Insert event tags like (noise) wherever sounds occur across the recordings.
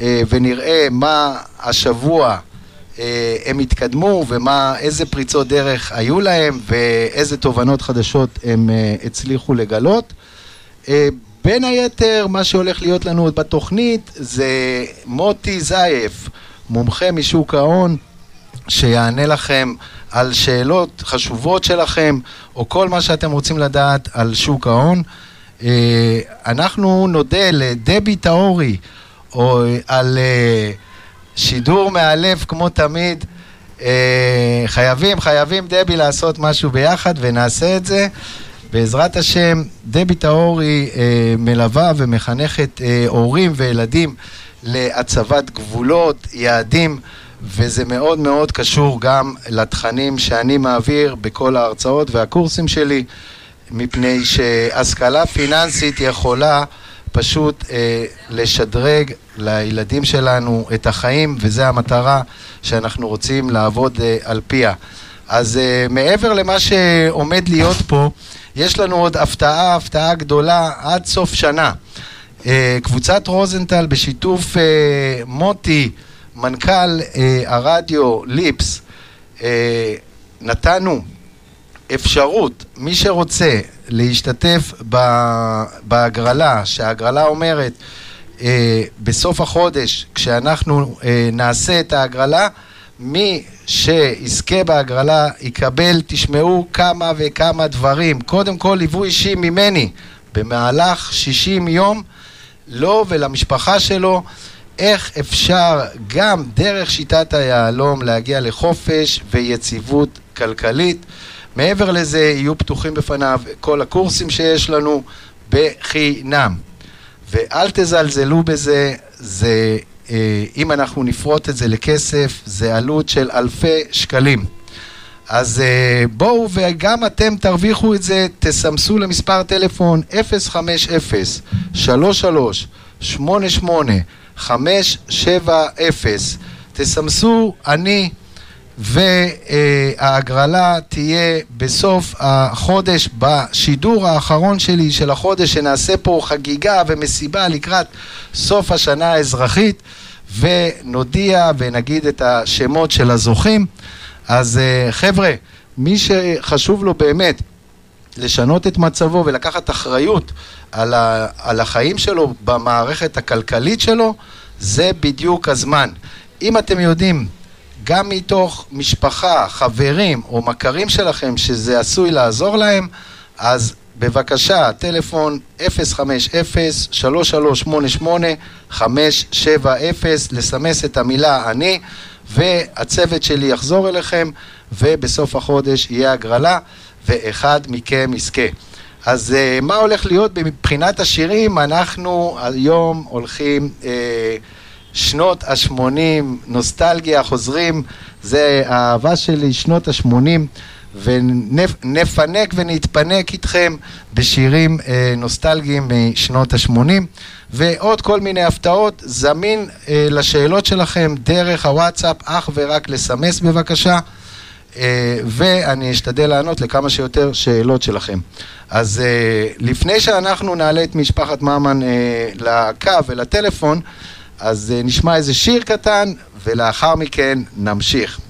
אה, ונראה מה השבוע אה, הם התקדמו ומה, איזה פריצות דרך היו להם ואיזה תובנות חדשות הם אה, הצליחו לגלות. בין היתר, מה שהולך להיות לנו בתוכנית זה מוטי זייף, מומחה משוק ההון, שיענה לכם על שאלות חשובות שלכם, או כל מה שאתם רוצים לדעת על שוק ההון. אנחנו נודה לדבי טאורי, או על שידור מהלב כמו תמיד. אה, חייבים, חייבים דבי לעשות משהו ביחד ונעשה את זה. בעזרת השם, דבי טאורי אה, מלווה ומחנכת אה, הורים וילדים להצבת גבולות, יעדים, וזה מאוד מאוד קשור גם לתכנים שאני מעביר בכל ההרצאות והקורסים שלי, מפני שהשכלה פיננסית יכולה פשוט אה, לשדרג לילדים שלנו את החיים, וזו המטרה שאנחנו רוצים לעבוד אה, על פיה. אז אה, מעבר למה שעומד להיות פה, יש לנו עוד הפתעה, הפתעה גדולה עד סוף שנה. אה, קבוצת רוזנטל בשיתוף אה, מוטי, מנכ"ל אה, הרדיו ליפס, אה, נתנו אפשרות, מי שרוצה להשתתף בהגרלה, שההגרלה אומרת אה, בסוף החודש, כשאנחנו אה, נעשה את ההגרלה, מי שיזכה בהגרלה יקבל, תשמעו כמה וכמה דברים. קודם כל ליווי אישי ממני במהלך 60 יום, לו ולמשפחה שלו, איך אפשר גם דרך שיטת היהלום להגיע לחופש ויציבות כלכלית. מעבר לזה יהיו פתוחים בפניו כל הקורסים שיש לנו בחינם. ואל תזלזלו בזה, זה, אה, אם אנחנו נפרוט את זה לכסף, זה עלות של אלפי שקלים. אז אה, בואו וגם אתם תרוויחו את זה, תסמסו למספר טלפון 050-33-88-570, תסמסו אני וההגרלה תהיה בסוף החודש, בשידור האחרון שלי של החודש, שנעשה פה חגיגה ומסיבה לקראת סוף השנה האזרחית, ונודיע ונגיד את השמות של הזוכים. אז אה, חבר'ה, מי שחשוב לו באמת לשנות את מצבו ולקחת אחריות על, ה, על החיים שלו במערכת הכלכלית שלו, זה בדיוק הזמן. אם אתם יודעים גם מתוך משפחה, חברים או מכרים שלכם שזה עשוי לעזור להם, אז בבקשה, טלפון 050-3388-570, לסמס את המילה אני, והצוות שלי יחזור אליכם, ובסוף החודש יהיה הגרלה, ואחד מכם יזכה. אז uh, מה הולך להיות מבחינת השירים? אנחנו היום הולכים... Uh, שנות ה-80, נוסטלגיה, חוזרים, זה האהבה שלי, שנות ה-80, ונפנק ונתפנק איתכם בשירים אה, נוסטלגיים משנות ה-80, ועוד כל מיני הפתעות, זמין אה, לשאלות שלכם דרך הוואטסאפ, אך ורק לסמס בבקשה. Uh, ואני אשתדל לענות לכמה שיותר שאלות שלכם. אז uh, לפני שאנחנו נעלה את משפחת ממן uh, לקו ולטלפון, אז אה, נשמע איזה שיר קטן, ולאחר מכן נמשיך.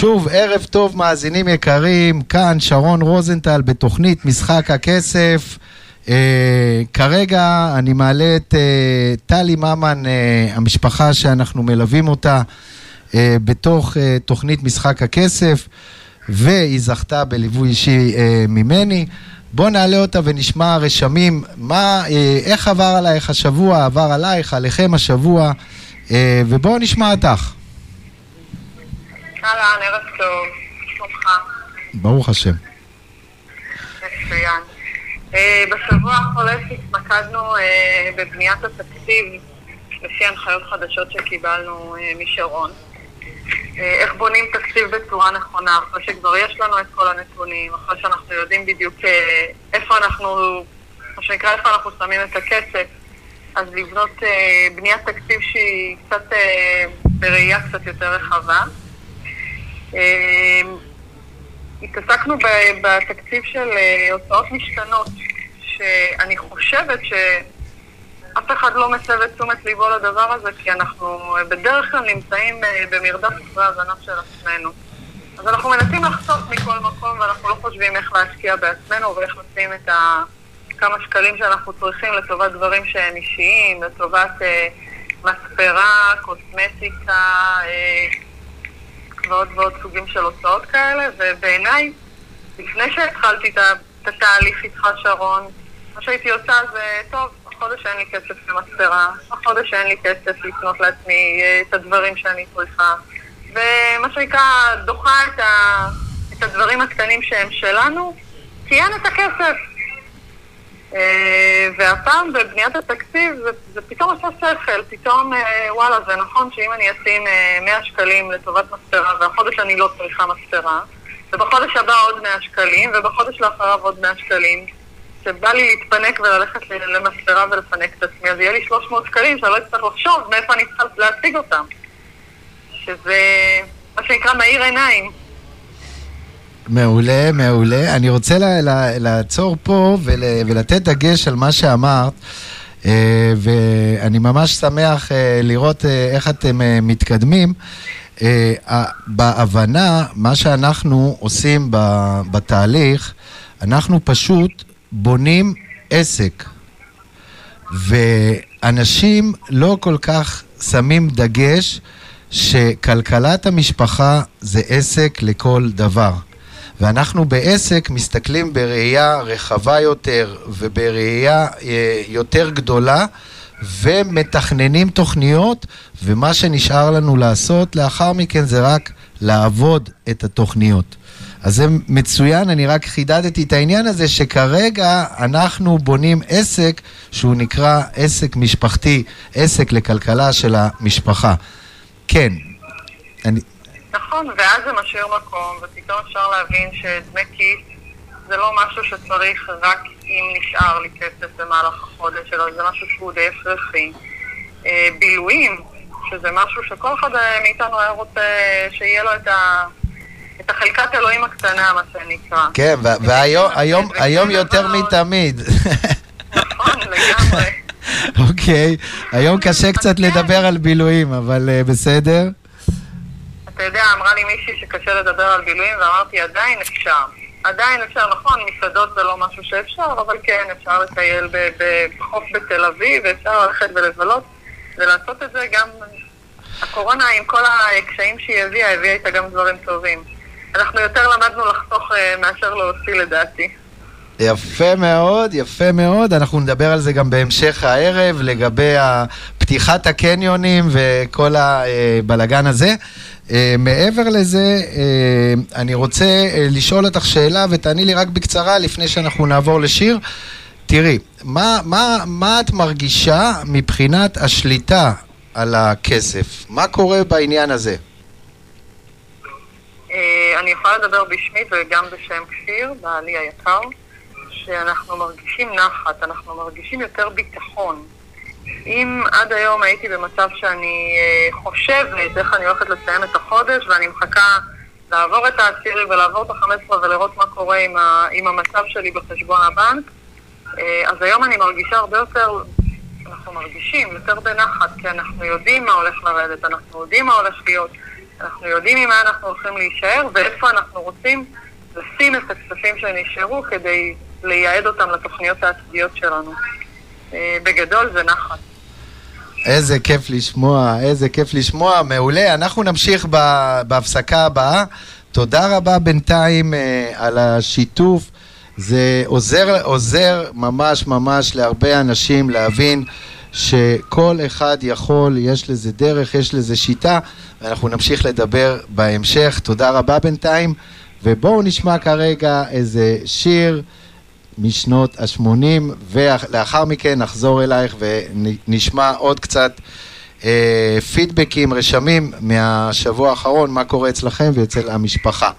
שוב, ערב טוב מאזינים יקרים, כאן שרון רוזנטל בתוכנית משחק הכסף. Uh, כרגע אני מעלה את uh, טלי ממן, uh, המשפחה שאנחנו מלווים אותה uh, בתוך uh, תוכנית משחק הכסף, והיא זכתה בליווי אישי uh, ממני. בואו נעלה אותה ונשמע רשמים, מה, uh, איך עבר עלייך השבוע, עבר עלייך, עליכם השבוע, uh, ובואו נשמע אותך. אהלן, ערב טוב, שלומך? ברוך השם. מצוין. אה, בשבוע החולף התמקדנו אה, בבניית התקציב לפי הנחיות חדשות שקיבלנו אה, משרון. איך בונים תקציב בצורה נכונה, אחרי שכבר יש לנו את כל הנתונים, אחרי שאנחנו יודעים בדיוק איפה אנחנו, מה שנקרא, איפה אנחנו שמים את הכסף, אז לבנות בניית תקציב שהיא קצת בראייה קצת יותר רחבה. התעסקנו בתקציב של אה, הוצאות משתנות, שאני חושבת שאף אחד לא מסב את תשומת ליבו לדבר הזה, כי אנחנו בדרך כלל נמצאים אה, במרדף אחרי הזנב של עצמנו. אז אנחנו מנסים לחסוך מכל מקום, ואנחנו לא חושבים איך להשקיע בעצמנו ואיך לשים את הכמה שקלים שאנחנו צריכים לטובת דברים שהם אישיים, לטובת אה, מספרה, קוסמטיקה, אה, ועוד ועוד סוגים של הוצאות כאלה, ובעיניי, לפני שהתחלתי את התהליך איתך, שרון, מה שהייתי עושה זה, טוב, החודש אין לי כסף למספרה, החודש אין לי כסף לקנות לעצמי אה, את הדברים שאני צריכה, ומה שנקרא, דוחה את, ה, את הדברים הקטנים שהם שלנו, כי אין את הכסף. אה, והפעם בבניית התקציב זה, זה פתאום עושה שכל, פתאום אה, וואלה זה נכון שאם אני אשים 100 אה, שקלים לטובת מספרה והחודש אני לא צריכה מספרה ובחודש הבא עוד 100 שקלים ובחודש לאחריו עוד 100 שקלים שבא לי להתפנק וללכת למספרה ולפנק את עצמי אז יהיה לי 300 שקלים שאני לא אצטרך לחשוב מאיפה אני צריכה להשיג אותם. שזה מה שנקרא מאיר עיניים מעולה, מעולה. אני רוצה לעצור פה ול, ולתת דגש על מה שאמרת. Uh, ואני ממש שמח uh, לראות uh, איך אתם מתקדמים. בהבנה, מה שאנחנו עושים בתהליך, אנחנו פשוט בונים עסק. ואנשים לא כל כך שמים דגש שכלכלת המשפחה זה עסק לכל דבר. ואנחנו בעסק מסתכלים בראייה רחבה יותר ובראייה אה, יותר גדולה ומתכננים תוכניות ומה שנשאר לנו לעשות לאחר מכן זה רק לעבוד את התוכניות. אז זה מצוין, אני רק חידדתי את העניין הזה שכרגע אנחנו בונים עסק שהוא נקרא עסק משפחתי, עסק לכלכלה של המשפחה. כן. אני... נכון, ואז זה משאיר מקום, ופתאום אפשר להבין שדמי כיס זה לא משהו שצריך רק אם נשאר לי כסף במהלך החודש, אלא זה משהו שהוא די הכרחי. אה, בילויים, שזה משהו שכל אחד מאיתנו היה רוצה שיהיה לו את ה... את החלקת אלוהים הקטנה, מה שנקרא. כן, והיום יותר מתמיד. נכון, (laughs) לגמרי. אוקיי, היום קשה קצת לדבר על בילויים, אבל אה, בסדר. אתה יודע, אמרה לי מישהי שקשה לדבר על בילויים, ואמרתי, עדיין אפשר. עדיין אפשר, נכון, מסעדות זה לא משהו שאפשר, אבל כן, אפשר לטייל בחוף בתל אביב, ואפשר ללכת ולבלות, ולעשות את זה גם... הקורונה, עם כל הקשיים שהיא הביאה, הביאה איתה גם דברים טובים. אנחנו יותר למדנו לחסוך אה, מאשר להוציא לדעתי. יפה מאוד, יפה מאוד. אנחנו נדבר על זה גם בהמשך הערב, לגבי פתיחת הקניונים וכל הבלגן הזה. אה, מעבר לזה, אה, אני רוצה אה, לשאול אותך שאלה ותעני לי רק בקצרה לפני שאנחנו נעבור לשיר. תראי, מה, מה, מה את מרגישה מבחינת השליטה על הכסף? מה קורה בעניין הזה? אני יכולה לדבר בשמי וגם בשם כפיר, בעלי היקר, שאנחנו מרגישים נחת, אנחנו מרגישים יותר ביטחון. אם עד היום הייתי במצב שאני אה, חושבת איך אני הולכת לסיים את החודש ואני מחכה לעבור את העשירי ולעבור את החמש עשרה ולראות מה קורה עם, ה, עם המצב שלי בחשבון הבנק, אה, אז היום אני מרגישה הרבה יותר, אנחנו מרגישים יותר בנחת, כי אנחנו יודעים מה הולך לרדת, אנחנו יודעים מה הולך להיות. אנחנו יודעים עם מה אנחנו הולכים להישאר ואיפה אנחנו רוצים לשים את הכספים שנשארו כדי לייעד אותם לתוכניות העתידיות שלנו. אה, בגדול זה נחת. איזה כיף לשמוע, איזה כיף לשמוע, מעולה. אנחנו נמשיך בהפסקה הבאה. תודה רבה בינתיים אה, על השיתוף. זה עוזר, עוזר ממש ממש להרבה אנשים להבין שכל אחד יכול, יש לזה דרך, יש לזה שיטה, ואנחנו נמשיך לדבר בהמשך. תודה רבה בינתיים, ובואו נשמע כרגע איזה שיר משנות ה-80, ולאחר מכן נחזור אלייך ונשמע עוד קצת אה, פידבקים, רשמים מהשבוע האחרון, מה קורה אצלכם ואצל המשפחה.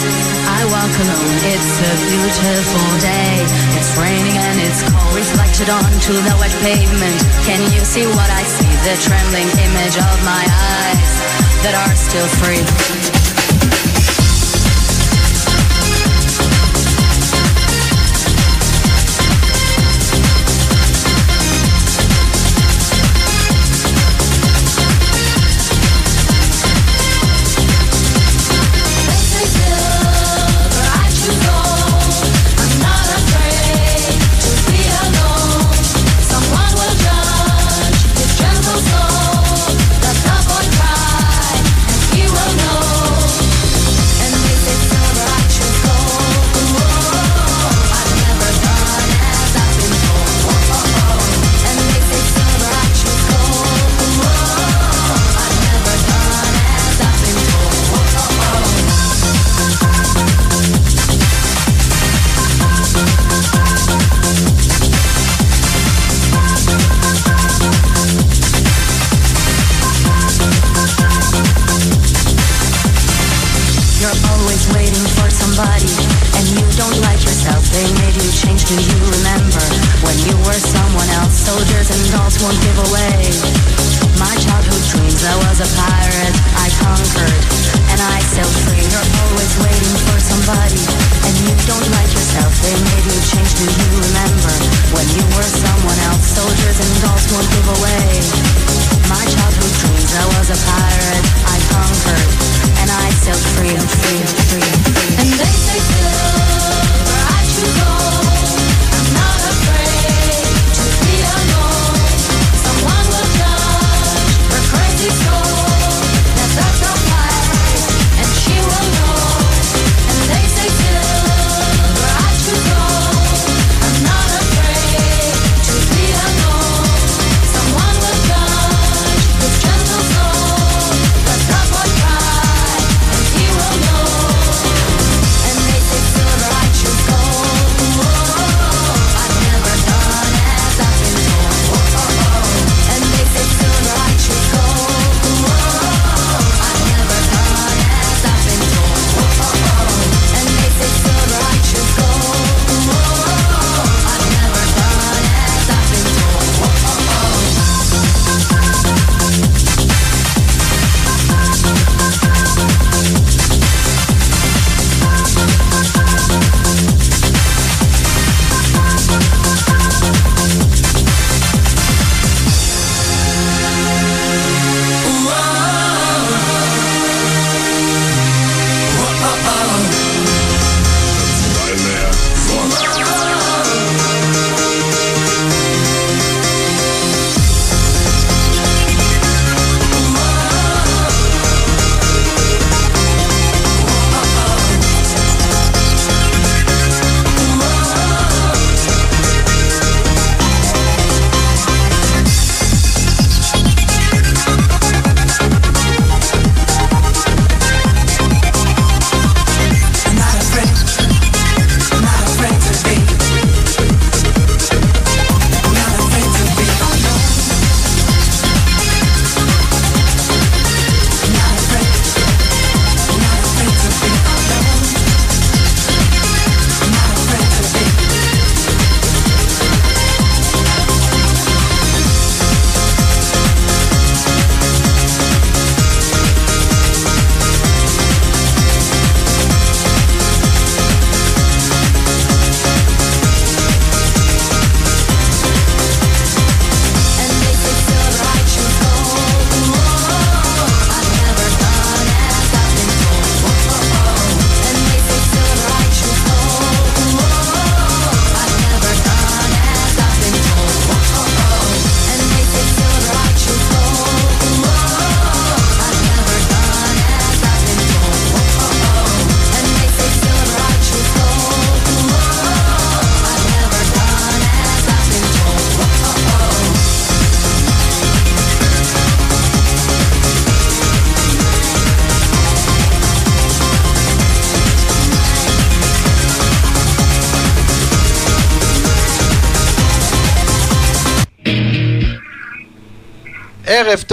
I walk alone, it's a beautiful day. It's raining and it's cold, reflected onto the wet pavement. Can you see what I see? The trembling image of my eyes that are still free.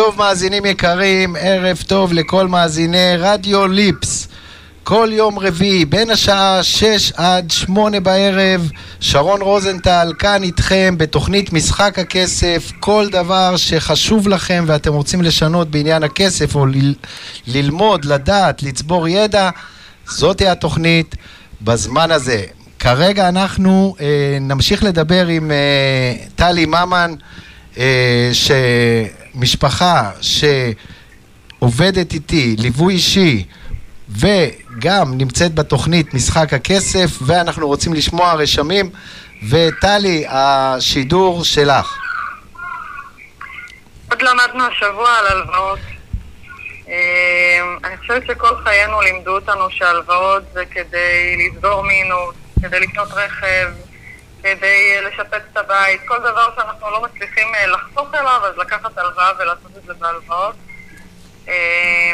טוב מאזינים יקרים, ערב טוב לכל מאזיני רדיו ליפס. כל יום רביעי בין השעה 6 עד 8 בערב, שרון רוזנטל כאן איתכם בתוכנית משחק הכסף, כל דבר שחשוב לכם ואתם רוצים לשנות בעניין הכסף או ל- ללמוד, לדעת, לצבור ידע, זאתי התוכנית בזמן הזה. כרגע אנחנו אה, נמשיך לדבר עם אה, טלי ממן, שמשפחה שעובדת איתי, ליווי אישי, וגם נמצאת בתוכנית משחק הכסף, ואנחנו רוצים לשמוע רשמים. וטלי, השידור שלך. עוד למדנו השבוע על הלוואות. אה, אני חושבת שכל חיינו לימדו אותנו שהלוואות זה כדי לסגור מינוס, כדי לקנות רכב, כדי לשפץ את הבית, כל דבר שאנחנו לא מצליחים אה, לחסוך אליו, אז לקחת הלוואה ולעשות את זה בהלוואות. אה,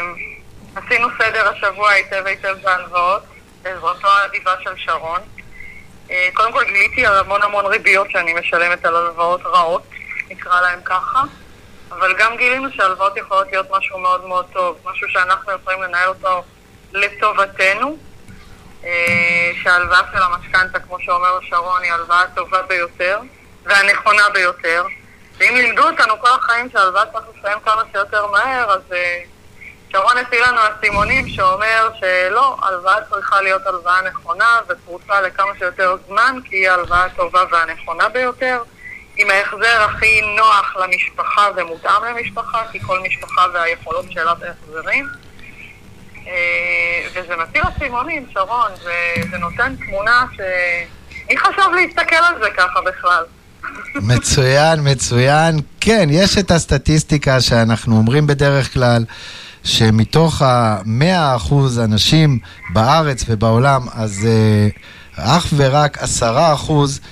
עשינו סדר השבוע היטב היטב בהלוואות, בעזרתו האדיבה של שרון. אה, קודם כל גיליתי על המון המון ריביות שאני משלמת על הלוואות רעות, נקרא להן ככה, אבל גם גילינו שהלוואות יכולות להיות משהו מאוד מאוד טוב, משהו שאנחנו יכולים לנהל אותו לטובתנו, אה, שההלוואה של המשכנתה, כמו שאומר שרון, היא ההלוואה הטובה ביותר והנכונה ביותר. ואם לימדו אותנו כל החיים שההלוואה צריך לסיים כמה שיותר מהר, אז אה, שרון הביא לנו אסימונים שאומר שלא, הלוואה צריכה להיות הלוואה נכונה ופרוצה לכמה שיותר זמן, כי היא ההלוואה הטובה והנכונה ביותר. עם ההחזר הכי נוח למשפחה ומותאם למשפחה, כי כל משפחה והיכולות שלה בהחזרים. אה, וזה מטיל אסימונים, שרון, וזה נותן תמונה ש... מי חשב להסתכל על זה ככה בכלל? מצוין, מצוין. כן, יש את הסטטיסטיקה שאנחנו אומרים בדרך כלל, שמתוך המאה אחוז אנשים בארץ ובעולם, אז uh, אך ורק עשרה אחוז uh,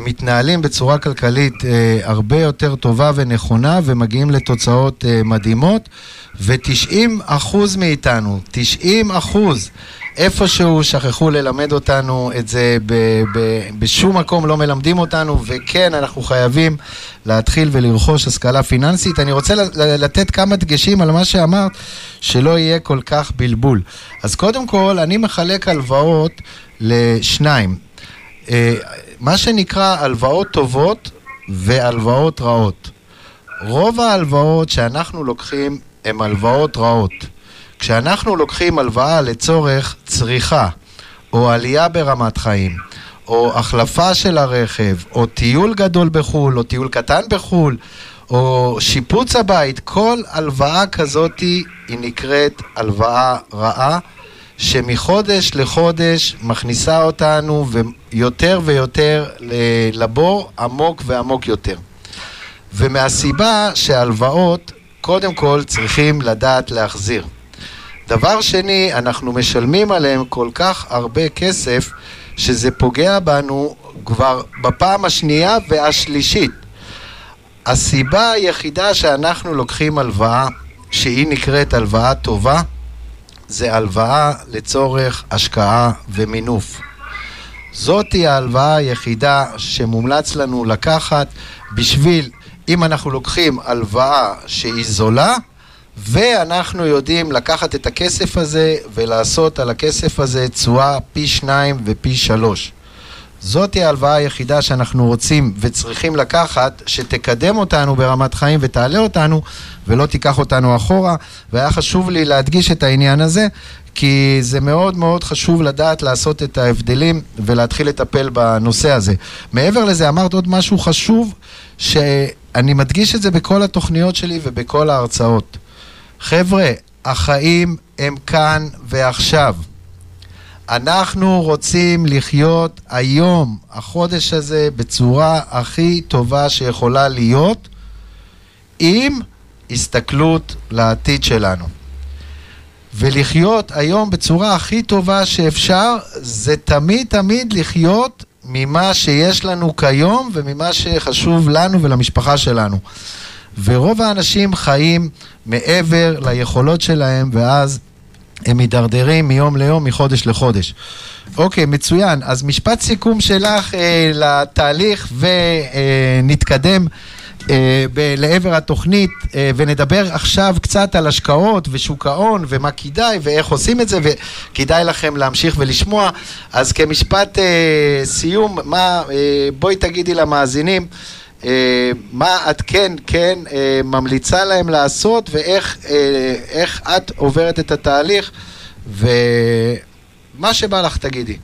מתנהלים בצורה כלכלית uh, הרבה יותר טובה ונכונה ומגיעים לתוצאות uh, מדהימות, ו-90 אחוז מאיתנו, 90 אחוז, איפשהו שכחו ללמד אותנו את זה, ב- ב- בשום מקום לא מלמדים אותנו, וכן, אנחנו חייבים להתחיל ולרכוש השכלה פיננסית. אני רוצה לתת כמה דגשים על מה שאמרת, שלא יהיה כל כך בלבול. אז קודם כל, אני מחלק הלוואות לשניים. אה, מה שנקרא הלוואות טובות והלוואות רעות. רוב ההלוואות שאנחנו לוקחים הן הלוואות רעות. כשאנחנו לוקחים הלוואה לצורך צריכה, או עלייה ברמת חיים, או החלפה של הרכב, או טיול גדול בחו"ל, או טיול קטן בחו"ל, או שיפוץ הבית, כל הלוואה כזאת היא נקראת הלוואה רעה, שמחודש לחודש מכניסה אותנו יותר ויותר לבור עמוק ועמוק יותר. ומהסיבה שהלוואות, קודם כל צריכים לדעת להחזיר. דבר שני, אנחנו משלמים עליהם כל כך הרבה כסף, שזה פוגע בנו כבר בפעם השנייה והשלישית. הסיבה היחידה שאנחנו לוקחים הלוואה, שהיא נקראת הלוואה טובה, זה הלוואה לצורך השקעה ומינוף. זאתי ההלוואה היחידה שמומלץ לנו לקחת בשביל, אם אנחנו לוקחים הלוואה שהיא זולה, ואנחנו יודעים לקחת את הכסף הזה ולעשות על הכסף הזה תשואה פי שניים ופי שלוש. זאתי ההלוואה היחידה שאנחנו רוצים וצריכים לקחת, שתקדם אותנו ברמת חיים ותעלה אותנו ולא תיקח אותנו אחורה. והיה חשוב לי להדגיש את העניין הזה, כי זה מאוד מאוד חשוב לדעת לעשות את ההבדלים ולהתחיל לטפל בנושא הזה. מעבר לזה, אמרת עוד משהו חשוב, שאני מדגיש את זה בכל התוכניות שלי ובכל ההרצאות. חבר'ה, החיים הם כאן ועכשיו. אנחנו רוצים לחיות היום, החודש הזה, בצורה הכי טובה שיכולה להיות, עם הסתכלות לעתיד שלנו. ולחיות היום בצורה הכי טובה שאפשר, זה תמיד תמיד לחיות ממה שיש לנו כיום וממה שחשוב לנו ולמשפחה שלנו. ורוב האנשים חיים מעבר ליכולות שלהם, ואז הם מידרדרים מיום ליום, מחודש לחודש. אוקיי, מצוין. אז משפט סיכום שלך אה, לתהליך ונתקדם אה, ב- לעבר התוכנית אה, ונדבר עכשיו קצת על השקעות ושוק ההון ומה כדאי ואיך עושים את זה וכדאי לכם להמשיך ולשמוע. אז כמשפט אה, סיום, מה, אה, בואי תגידי למאזינים אה, מה את כן, כן אה, ממליצה להם לעשות ואיך אה, איך את עוברת את התהליך ומה שבא לך תגידי.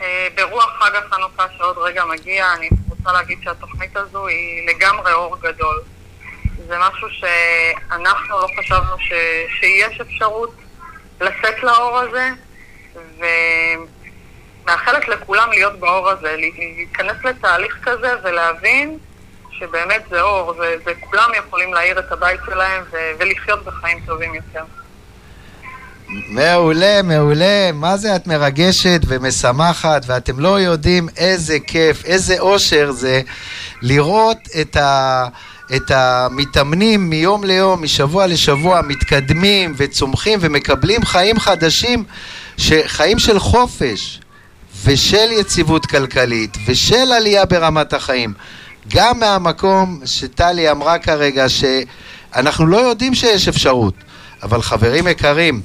אה, ברוח חג החנוכה שעוד רגע מגיע, אני רוצה להגיד שהתוכנית הזו היא לגמרי אור גדול. זה משהו שאנחנו לא חשבנו ש... שיש אפשרות לשאת לאור הזה, ומאחלת לכולם להיות באור הזה, להיכנס לתהליך כזה ולהבין שבאמת זה אור. וכולם יכולים להאיר את הבית שלהם ו... ולחיות בחיים טובים יותר. מעולה, מעולה. מה זה את מרגשת ומשמחת, ואתם לא יודעים איזה כיף, איזה אושר זה לראות את ה... את המתאמנים מיום ליום, משבוע לשבוע, מתקדמים וצומחים ומקבלים חיים חדשים, חיים של חופש ושל יציבות כלכלית ושל עלייה ברמת החיים. גם מהמקום שטלי אמרה כרגע שאנחנו לא יודעים שיש אפשרות, אבל חברים יקרים,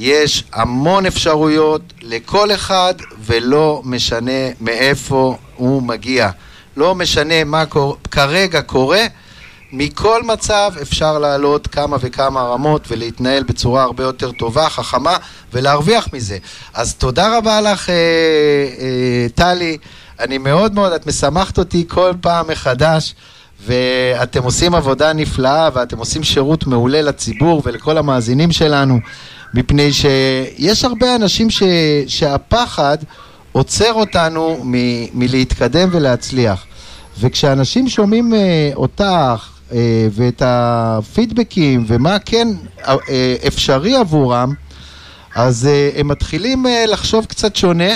יש המון אפשרויות לכל אחד ולא משנה מאיפה הוא מגיע. לא משנה מה קור... כרגע קורה, מכל מצב אפשר לעלות כמה וכמה רמות ולהתנהל בצורה הרבה יותר טובה, חכמה ולהרוויח מזה. אז תודה רבה לך, אה, אה, טלי. אני מאוד מאוד, את משמחת אותי כל פעם מחדש. ואתם עושים עבודה נפלאה ואתם עושים שירות מעולה לציבור ולכל המאזינים שלנו מפני שיש הרבה אנשים ש, שהפחד עוצר אותנו מ, מלהתקדם ולהצליח. וכשאנשים שומעים uh, אותך uh, ואת הפידבקים ומה כן uh, אפשרי עבורם, אז uh, הם מתחילים uh, לחשוב קצת שונה,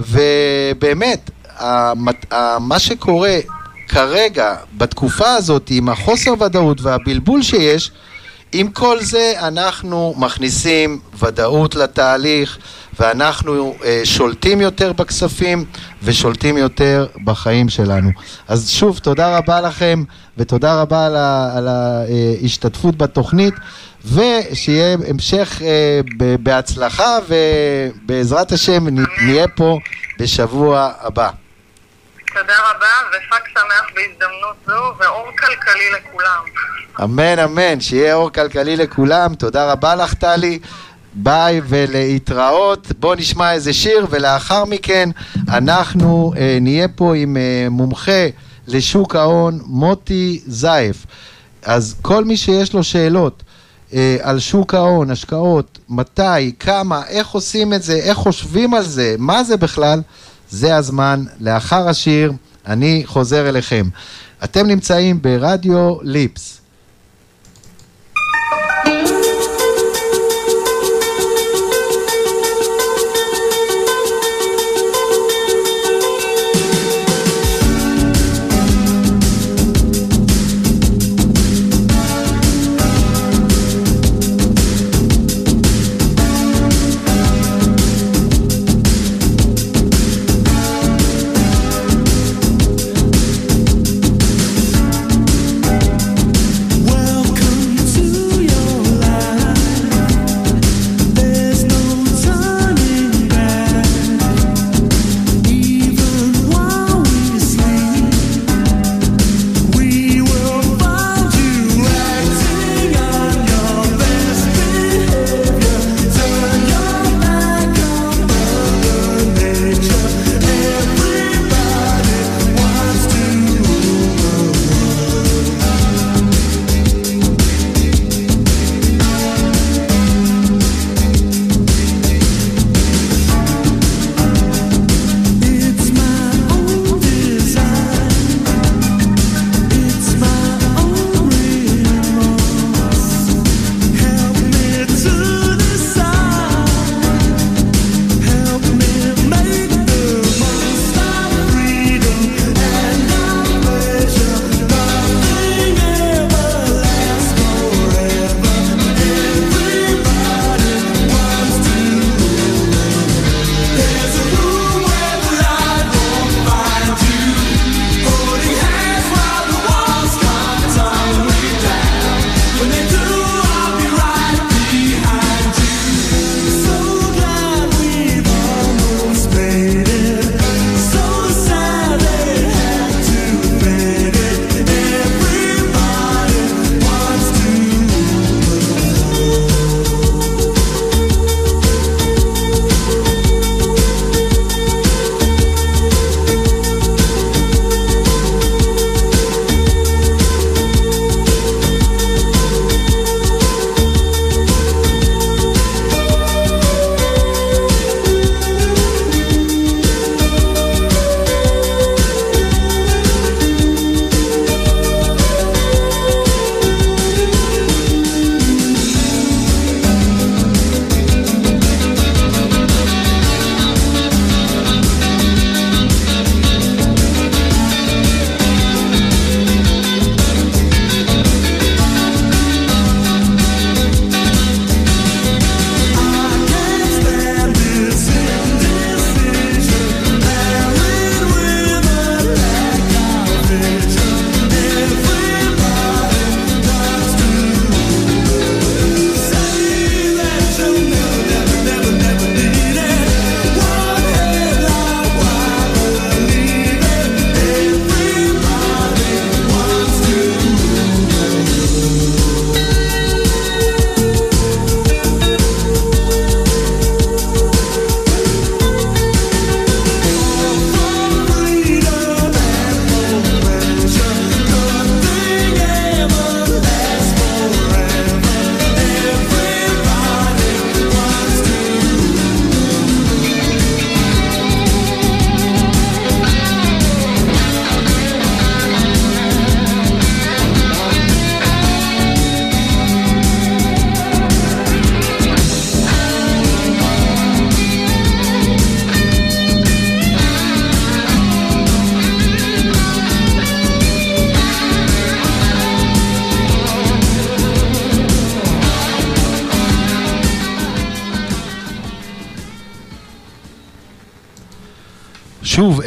ובאמת, uh, מה שקורה כרגע, בתקופה הזאת, עם החוסר ודאות והבלבול שיש, עם כל זה אנחנו מכניסים ודאות לתהליך ואנחנו אה, שולטים יותר בכספים ושולטים יותר בחיים שלנו. אז שוב, תודה רבה לכם ותודה רבה על, ה, על ההשתתפות בתוכנית ושיהיה המשך אה, בהצלחה ובעזרת השם נהיה פה בשבוע הבא. תודה רבה, וחג שמח בהזדמנות זו, ואור כלכלי לכולם. אמן, אמן, שיהיה אור כלכלי לכולם. תודה רבה לך, טלי. ביי ולהתראות. בואו נשמע איזה שיר, ולאחר מכן אנחנו אה, נהיה פה עם אה, מומחה לשוק ההון, מוטי זייף. אז כל מי שיש לו שאלות אה, על שוק ההון, השקעות, מתי, כמה, איך עושים את זה, איך חושבים על זה, מה זה בכלל, זה הזמן. לאחר השיר, אני חוזר אליכם. אתם נמצאים ברדיו ליפס.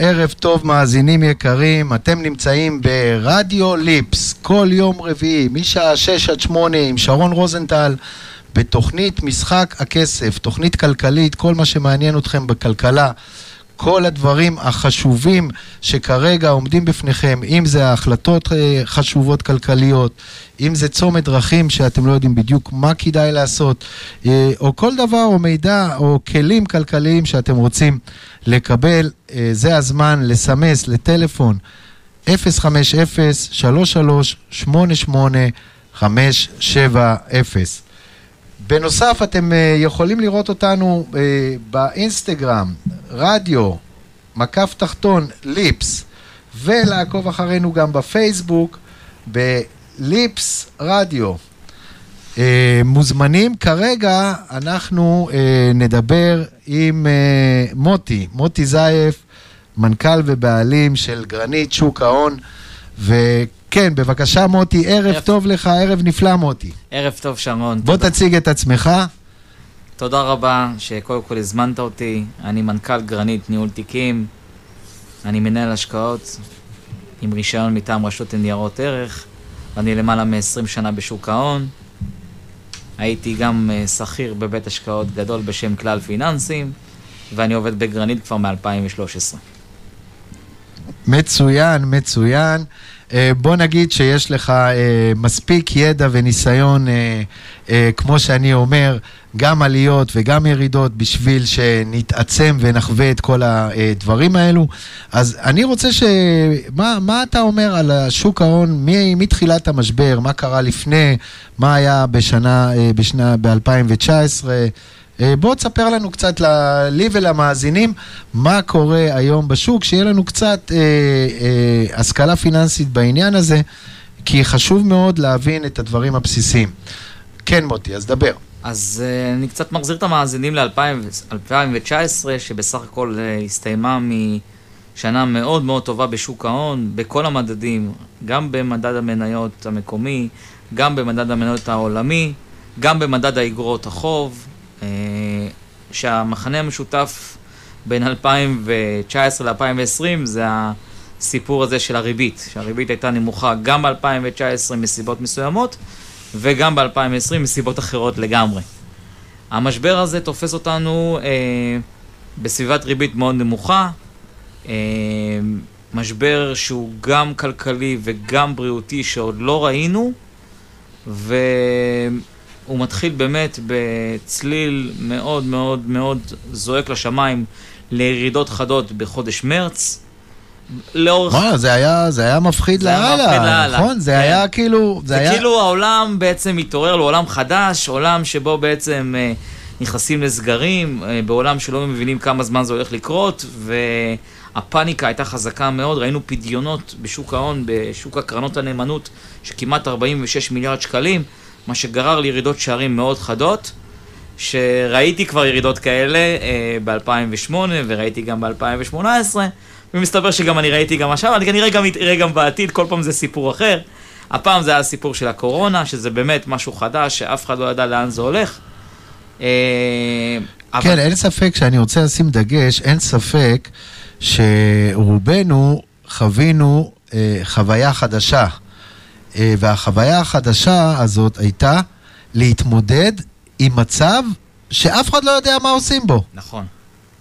ערב טוב מאזינים יקרים, אתם נמצאים ברדיו ליפס כל יום רביעי, משעה 6 עד 8 עם שרון רוזנטל, בתוכנית משחק הכסף, תוכנית כלכלית, כל מה שמעניין אתכם בכלכלה. כל הדברים החשובים שכרגע עומדים בפניכם, אם זה ההחלטות אה, חשובות כלכליות, אם זה צומת דרכים שאתם לא יודעים בדיוק מה כדאי לעשות, או כל דבר או מידע או כלים כלכליים שאתם רוצים לקבל, אה, זה הזמן לסמס לטלפון 050-3388-570. בנוסף, אתם uh, יכולים לראות אותנו באינסטגרם, רדיו, מקף תחתון, ליפס, ולעקוב אחרינו גם בפייסבוק, בליפס רדיו. Uh, מוזמנים, כרגע אנחנו uh, נדבר עם uh, מוטי, מוטי זייף, מנכ"ל ובעלים של גרנית שוק ההון, ו... כן, בבקשה מוטי, ערב, ערב טוב לך, ערב נפלא מוטי. ערב טוב שרון. בוא תודה. תציג את עצמך. תודה רבה שקודם כל הזמנת אותי. אני מנכ"ל גרנית ניהול תיקים. אני מנהל השקעות עם רישיון מטעם רשות לניירות ערך. אני למעלה מ-20 שנה בשוק ההון. הייתי גם אה, שכיר בבית השקעות גדול בשם כלל פיננסים, ואני עובד בגרנית כבר מ-2013. מצוין, מצוין. אה, בוא נגיד שיש לך אה, מספיק ידע וניסיון, אה, כמו שאני אומר, גם עליות וגם ירידות בשביל שנתעצם ונחווה את כל הדברים האלו. אז אני רוצה ש... מה, מה אתה אומר על שוק ההון מתחילת המשבר? מה קרה לפני? מה היה בשנה, בשנה, ב-2019? אה, בוא תספר לנו קצת לי ולמאזינים מה קורה היום בשוק, שיהיה לנו קצת אה, אה, השכלה פיננסית בעניין הזה, כי חשוב מאוד להבין את הדברים הבסיסיים. כן, מוטי, אז דבר. אז uh, אני קצת מחזיר את המאזינים ל-2019, שבסך הכל uh, הסתיימה משנה מאוד מאוד טובה בשוק ההון, בכל המדדים, גם במדד המניות המקומי, גם במדד המניות העולמי, גם במדד האגרות החוב, אה, שהמחנה המשותף בין 2019 ל-2020 זה הסיפור הזה של הריבית, שהריבית הייתה נמוכה גם ב-2019 מסיבות מסוימות וגם ב-2020 מסיבות אחרות לגמרי. המשבר הזה תופס אותנו אה, בסביבת ריבית מאוד נמוכה, אה, משבר שהוא גם כלכלי וגם בריאותי שעוד לא ראינו, ו... הוא מתחיל באמת בצליל מאוד מאוד מאוד זועק לשמיים לירידות חדות בחודש מרץ. לאורך... מה, זה היה, זה היה מפחיד לאללה, נכון? זה כן. היה כאילו... זה, זה היה... כאילו העולם בעצם מתעורר לעולם חדש, עולם שבו בעצם אה, נכנסים לסגרים, אה, בעולם שלא מבינים כמה זמן זה הולך לקרות, והפאניקה הייתה חזקה מאוד, ראינו פדיונות בשוק ההון, בשוק הקרנות הנאמנות, שכמעט 46 מיליארד שקלים. מה שגרר לירידות שערים מאוד חדות, שראיתי כבר ירידות כאלה אה, ב-2008 וראיתי גם ב-2018, ומסתבר שגם אני ראיתי גם עכשיו, אני כנראה גם אראה גם בעתיד, כל פעם זה סיפור אחר. הפעם זה היה הסיפור של הקורונה, שזה באמת משהו חדש, שאף אחד לא ידע לאן זה הולך. אה, אבל... כן, אין ספק שאני רוצה לשים דגש, אין ספק שרובנו חווינו אה, חוויה חדשה. אה, והחוויה החדשה הזאת הייתה להתמודד עם מצב שאף אחד לא יודע מה עושים בו. נכון.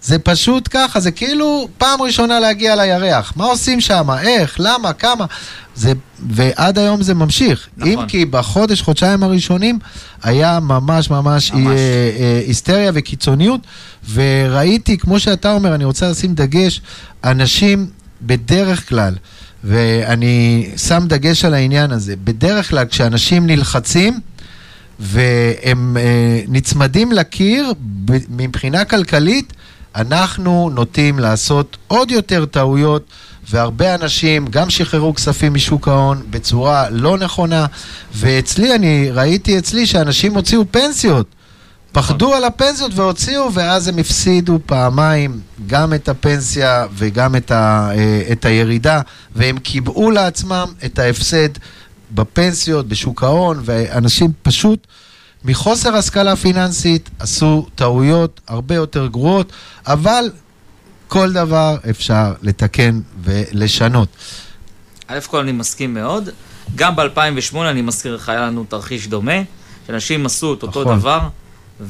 זה פשוט ככה, זה כאילו פעם ראשונה להגיע לירח. מה עושים שם? איך? למה? כמה? זה, ועד היום זה ממשיך. נכון. אם כי בחודש, חודשיים הראשונים היה ממש ממש, ממש. אה, אה, היסטריה וקיצוניות, וראיתי, כמו שאתה אומר, אני רוצה לשים דגש, אנשים בדרך כלל ואני שם דגש על העניין הזה. בדרך כלל כשאנשים נלחצים והם אה, נצמדים לקיר, מבחינה כלכלית, אנחנו נוטים לעשות עוד יותר טעויות, והרבה אנשים גם שחררו כספים משוק ההון בצורה לא נכונה, ואצלי, אני ראיתי אצלי שאנשים הוציאו פנסיות. פחדו על הפנסיות והוציאו, ואז הם הפסידו פעמיים גם את הפנסיה וגם את, ה, אה, את הירידה, והם קיבעו לעצמם את ההפסד בפנסיות, בשוק ההון, ואנשים פשוט מחוסר השכלה פיננסית עשו טעויות הרבה יותר גרועות, אבל כל דבר אפשר לתקן ולשנות. א' כל אני מסכים מאוד. גם ב-2008, אני מזכיר לך, היה לנו תרחיש דומה, שאנשים עשו את אותו נכון. דבר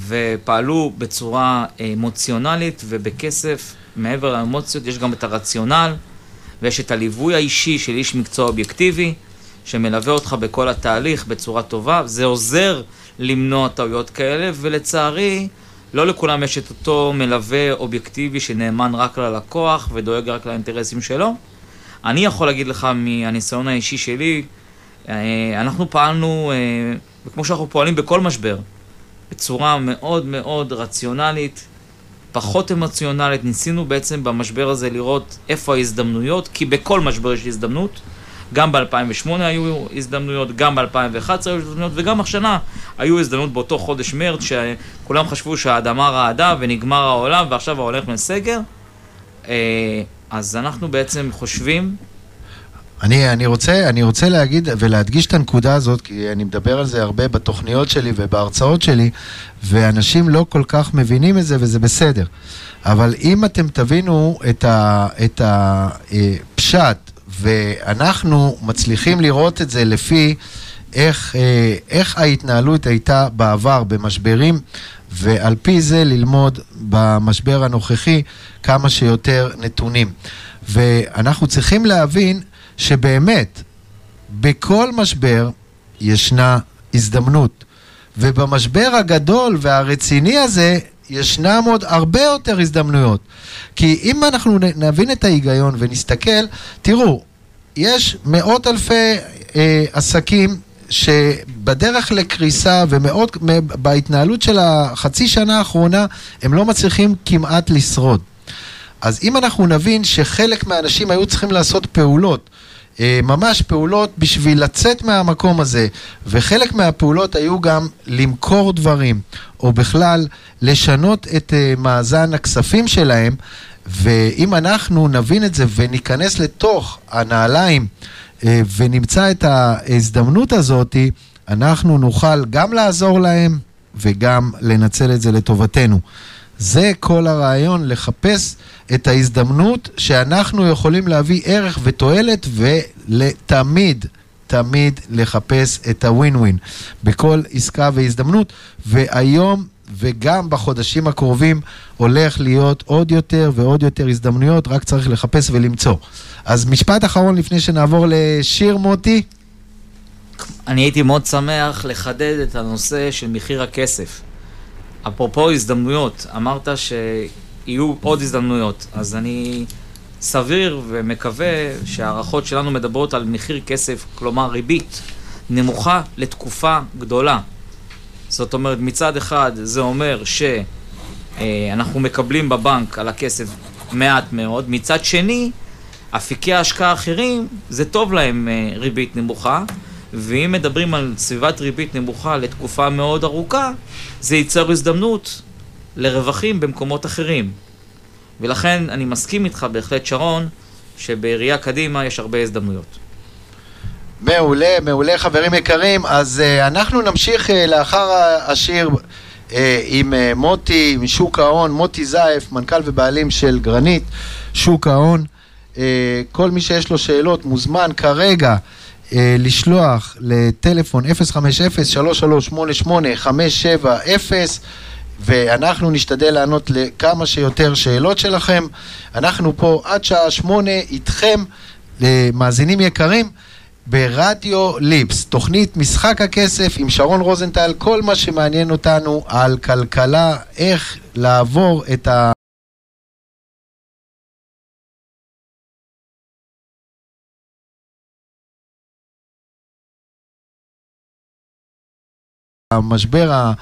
ופעלו בצורה אמוציונלית ובכסף, מעבר לאמוציות, יש גם את הרציונל ויש את הליווי האישי של איש מקצוע אובייקטיבי, שמלווה אותך בכל התהליך בצורה טובה. זה עוזר למנוע טעויות כאלה, ולצערי, לא לכולם יש את אותו מלווה אובייקטיבי שנאמן רק ללקוח ודואג רק לאינטרסים שלו. אני יכול להגיד לך מהניסיון האישי שלי, אה, אנחנו פעלנו, אה, וכמו שאנחנו פועלים בכל משבר, בצורה מאוד מאוד רציונלית, פחות אמוציונלית. ניסינו בעצם במשבר הזה לראות איפה ההזדמנויות, כי בכל משבר יש הזדמנות. גם ב-2008 היו הזדמנויות, גם ב-2011 היו הזדמנויות, וגם השנה היו הזדמנויות באותו חודש מרץ, שכולם חשבו שהאדמה רעדה ונגמר העולם, ועכשיו העולם הולך לסגר. אה, אז אנחנו בעצם חושבים... אני, אני, רוצה, אני רוצה להגיד ולהדגיש את הנקודה הזאת, כי אני מדבר על זה הרבה בתוכניות שלי ובהרצאות שלי, ואנשים לא כל כך מבינים את זה, וזה בסדר. אבל אם אתם תבינו את הפשט, אה, ואנחנו מצליחים לראות את זה לפי איך, אה, איך ההתנהלות הייתה בעבר במשברים, ועל פי זה ללמוד במשבר הנוכחי כמה שיותר נתונים. ואנחנו צריכים להבין שבאמת, בכל משבר ישנה הזדמנות. ובמשבר הגדול והרציני הזה, ישנם עוד הרבה יותר הזדמנויות. כי אם אנחנו נבין את ההיגיון ונסתכל, תראו, יש מאות אלפי אה, עסקים שבדרך לקריסה ומאוד, בהתנהלות של החצי שנה האחרונה, הם לא מצליחים כמעט לשרוד. אז אם אנחנו נבין שחלק מהאנשים היו צריכים לעשות פעולות, אה, ממש פעולות בשביל לצאת מהמקום הזה, וחלק מהפעולות היו גם למכור דברים, או בכלל לשנות את אה, מאזן הכספים שלהם, ואם אנחנו נבין את זה וניכנס לתוך הנעליים אה, ונמצא את ההזדמנות הזאת, אנחנו נוכל גם לעזור להם וגם לנצל את זה לטובתנו. זה כל הרעיון, לחפש את ההזדמנות שאנחנו יכולים להביא ערך ותועלת ולתמיד, תמיד לחפש את הווין ווין בכל עסקה והזדמנות. והיום וגם בחודשים הקרובים הולך להיות עוד יותר ועוד יותר הזדמנויות, רק צריך לחפש ולמצוא. אז משפט אחרון לפני שנעבור לשיר מוטי. אני הייתי מאוד שמח לחדד את הנושא של מחיר הכסף. אפרופו הזדמנויות, אמרת שיהיו עוד הזדמנויות, אז אני סביר ומקווה שההערכות שלנו מדברות על מחיר כסף, כלומר ריבית, נמוכה לתקופה גדולה. זאת אומרת, מצד אחד זה אומר שאנחנו מקבלים בבנק על הכסף מעט מאוד, מצד שני, אפיקי ההשקעה האחרים, זה טוב להם אה, ריבית נמוכה, ואם מדברים על סביבת ריבית נמוכה לתקופה מאוד ארוכה, זה ייצר הזדמנות לרווחים במקומות אחרים. ולכן אני מסכים איתך בהחלט, שרון, שבראייה קדימה יש הרבה הזדמנויות. מעולה, מעולה חברים יקרים. אז uh, אנחנו נמשיך uh, לאחר השיר uh, עם uh, מוטי, משוק ההון, מוטי זייף, מנכ"ל ובעלים של גרנית, שוק ההון. Uh, כל מי שיש לו שאלות מוזמן כרגע לשלוח לטלפון 050-3388-570 ואנחנו נשתדל לענות לכמה שיותר שאלות שלכם. אנחנו פה עד שעה שמונה איתכם, מאזינים יקרים. ברדיו ליפס, תוכנית משחק הכסף עם שרון רוזנטל, כל מה שמעניין אותנו על כלכלה, איך לעבור את ה... המשבר ה...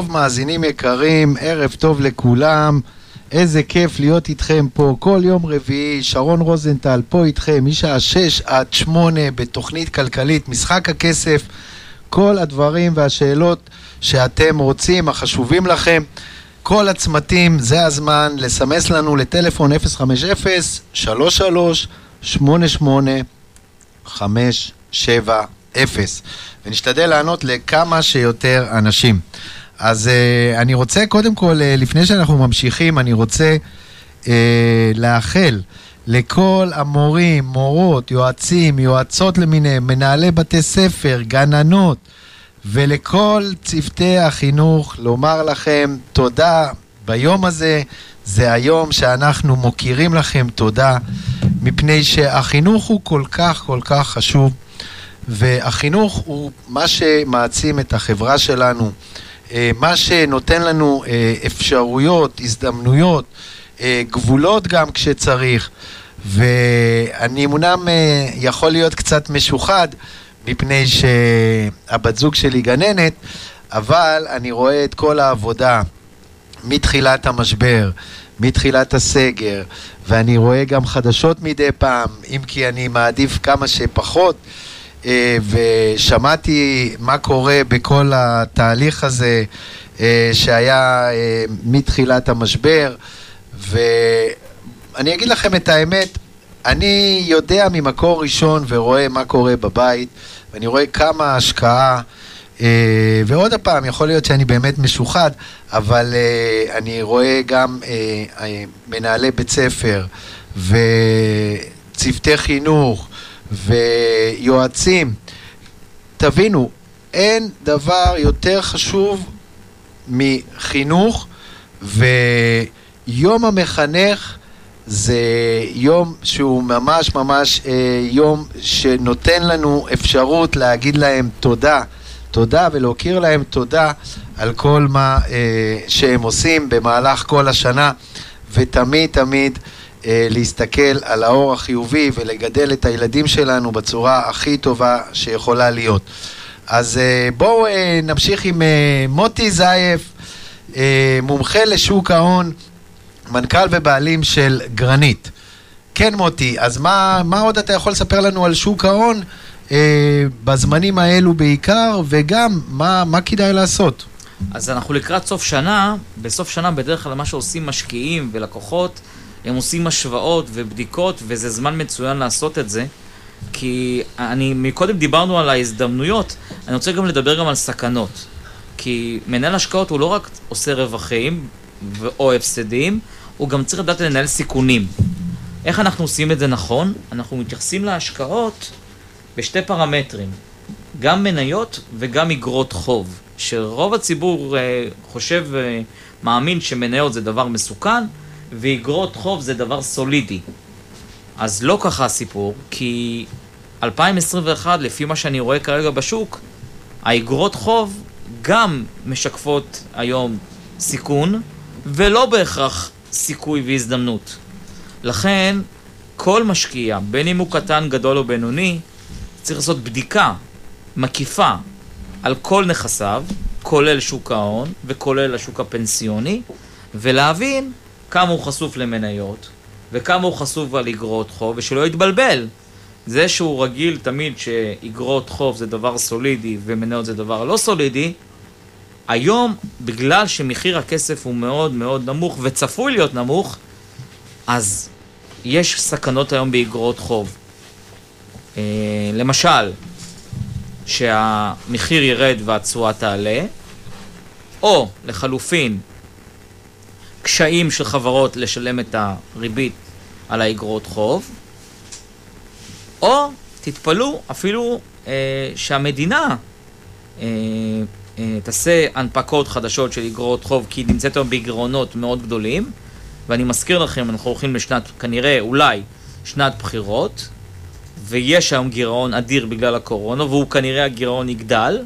טוב, מאזינים יקרים, ערב טוב לכולם. איזה כיף להיות איתכם פה כל יום רביעי, שרון רוזנטל פה איתכם משעה 6 עד 8 בתוכנית כלכלית, משחק הכסף, כל הדברים והשאלות שאתם רוצים, החשובים לכם. כל הצמתים, זה הזמן לסמס לנו לטלפון 050-3888-570 ונשתדל לענות לכמה שיותר אנשים. אז uh, אני רוצה קודם כל, uh, לפני שאנחנו ממשיכים, אני רוצה uh, לאחל לכל המורים, מורות, יועצים, יועצות למיניהם, מנהלי בתי ספר, גננות, ולכל צוותי החינוך, לומר לכם תודה ביום הזה. זה היום שאנחנו מוקירים לכם תודה, מפני שהחינוך הוא כל כך כל כך חשוב, והחינוך הוא מה שמעצים את החברה שלנו. אה, מה שנותן לנו אה, אפשרויות, הזדמנויות, אה, גבולות גם כשצריך, ואני אמנם יכול להיות קצת משוחד מפני שהבת זוג שלי גננת, אבל אני רואה את כל העבודה מתחילת המשבר, מתחילת הסגר, ואני רואה גם חדשות מדי פעם, אם כי אני מעדיף כמה שפחות. אה, ושמעתי מה קורה בכל התהליך הזה אה, שהיה אה, מתחילת המשבר, ואני אגיד לכם את האמת, אני יודע ממקור ראשון ורואה מה קורה בבית, ואני רואה כמה השקעה, ועוד פעם, יכול להיות שאני באמת משוחד, אבל אני רואה גם מנהלי בית ספר וצוותי חינוך, ויועצים. תבינו, אין דבר יותר חשוב מחינוך, ויום המחנך זה יום שהוא ממש ממש אה, יום שנותן לנו אפשרות להגיד להם תודה, תודה ולהכיר להם תודה על כל מה אה, שהם עושים במהלך כל השנה, ותמיד תמיד אה, להסתכל על האור החיובי ולגדל את הילדים שלנו בצורה הכי טובה שיכולה להיות. אז אה, בואו אה, נמשיך עם מוטי זייף, מומחה לשוק ההון, מנכ"ל ובעלים של גרנית. כן מוטי, אז מה, מה עוד אתה יכול לספר לנו על שוק ההון אה, בזמנים האלו בעיקר, וגם מה, מה כדאי לעשות? אז אנחנו לקראת סוף שנה, בסוף שנה בדרך כלל מה שעושים משקיעים ולקוחות הם עושים השוואות ובדיקות, וזה זמן מצוין לעשות את זה. כי אני, מקודם דיברנו על ההזדמנויות, אני רוצה גם לדבר גם על סכנות. כי מנהל השקעות הוא לא רק עושה רווחים או הפסדים, הוא גם צריך לדעת לנהל סיכונים. איך אנחנו עושים את זה נכון? אנחנו מתייחסים להשקעות בשתי פרמטרים, גם מניות וגם אגרות חוב. שרוב הציבור אה, חושב אה, שמניות זה דבר מסוכן, ואיגרות חוב זה דבר סולידי. אז לא ככה הסיפור, כי 2021, לפי מה שאני רואה כרגע בשוק, האיגרות חוב גם משקפות היום סיכון, ולא בהכרח סיכוי והזדמנות. לכן, כל משקיע, בין אם הוא קטן, גדול או בינוני, צריך לעשות בדיקה מקיפה על כל נכסיו, כולל שוק ההון וכולל השוק הפנסיוני, ולהבין כמה הוא חשוף למניות, וכמה הוא חשוף על אגרות חוב, ושלא יתבלבל. זה שהוא רגיל תמיד שאגרות חוב זה דבר סולידי ומניות זה דבר לא סולידי, היום, בגלל שמחיר הכסף הוא מאוד מאוד נמוך וצפוי להיות נמוך, אז יש סכנות היום באגרות חוב. אה, למשל, שהמחיר ירד והתשואה תעלה, או לחלופין, קשיים של חברות לשלם את הריבית על האגרות חוב, או תתפלאו אפילו אה, שהמדינה אה, אה, תעשה הנפקות חדשות של אגרות חוב כי היא נמצאת היום בגירעונות מאוד גדולים ואני מזכיר לכם, אנחנו הולכים לשנת, כנראה, אולי, שנת בחירות ויש היום גירעון אדיר בגלל הקורונה והוא כנראה הגירעון יגדל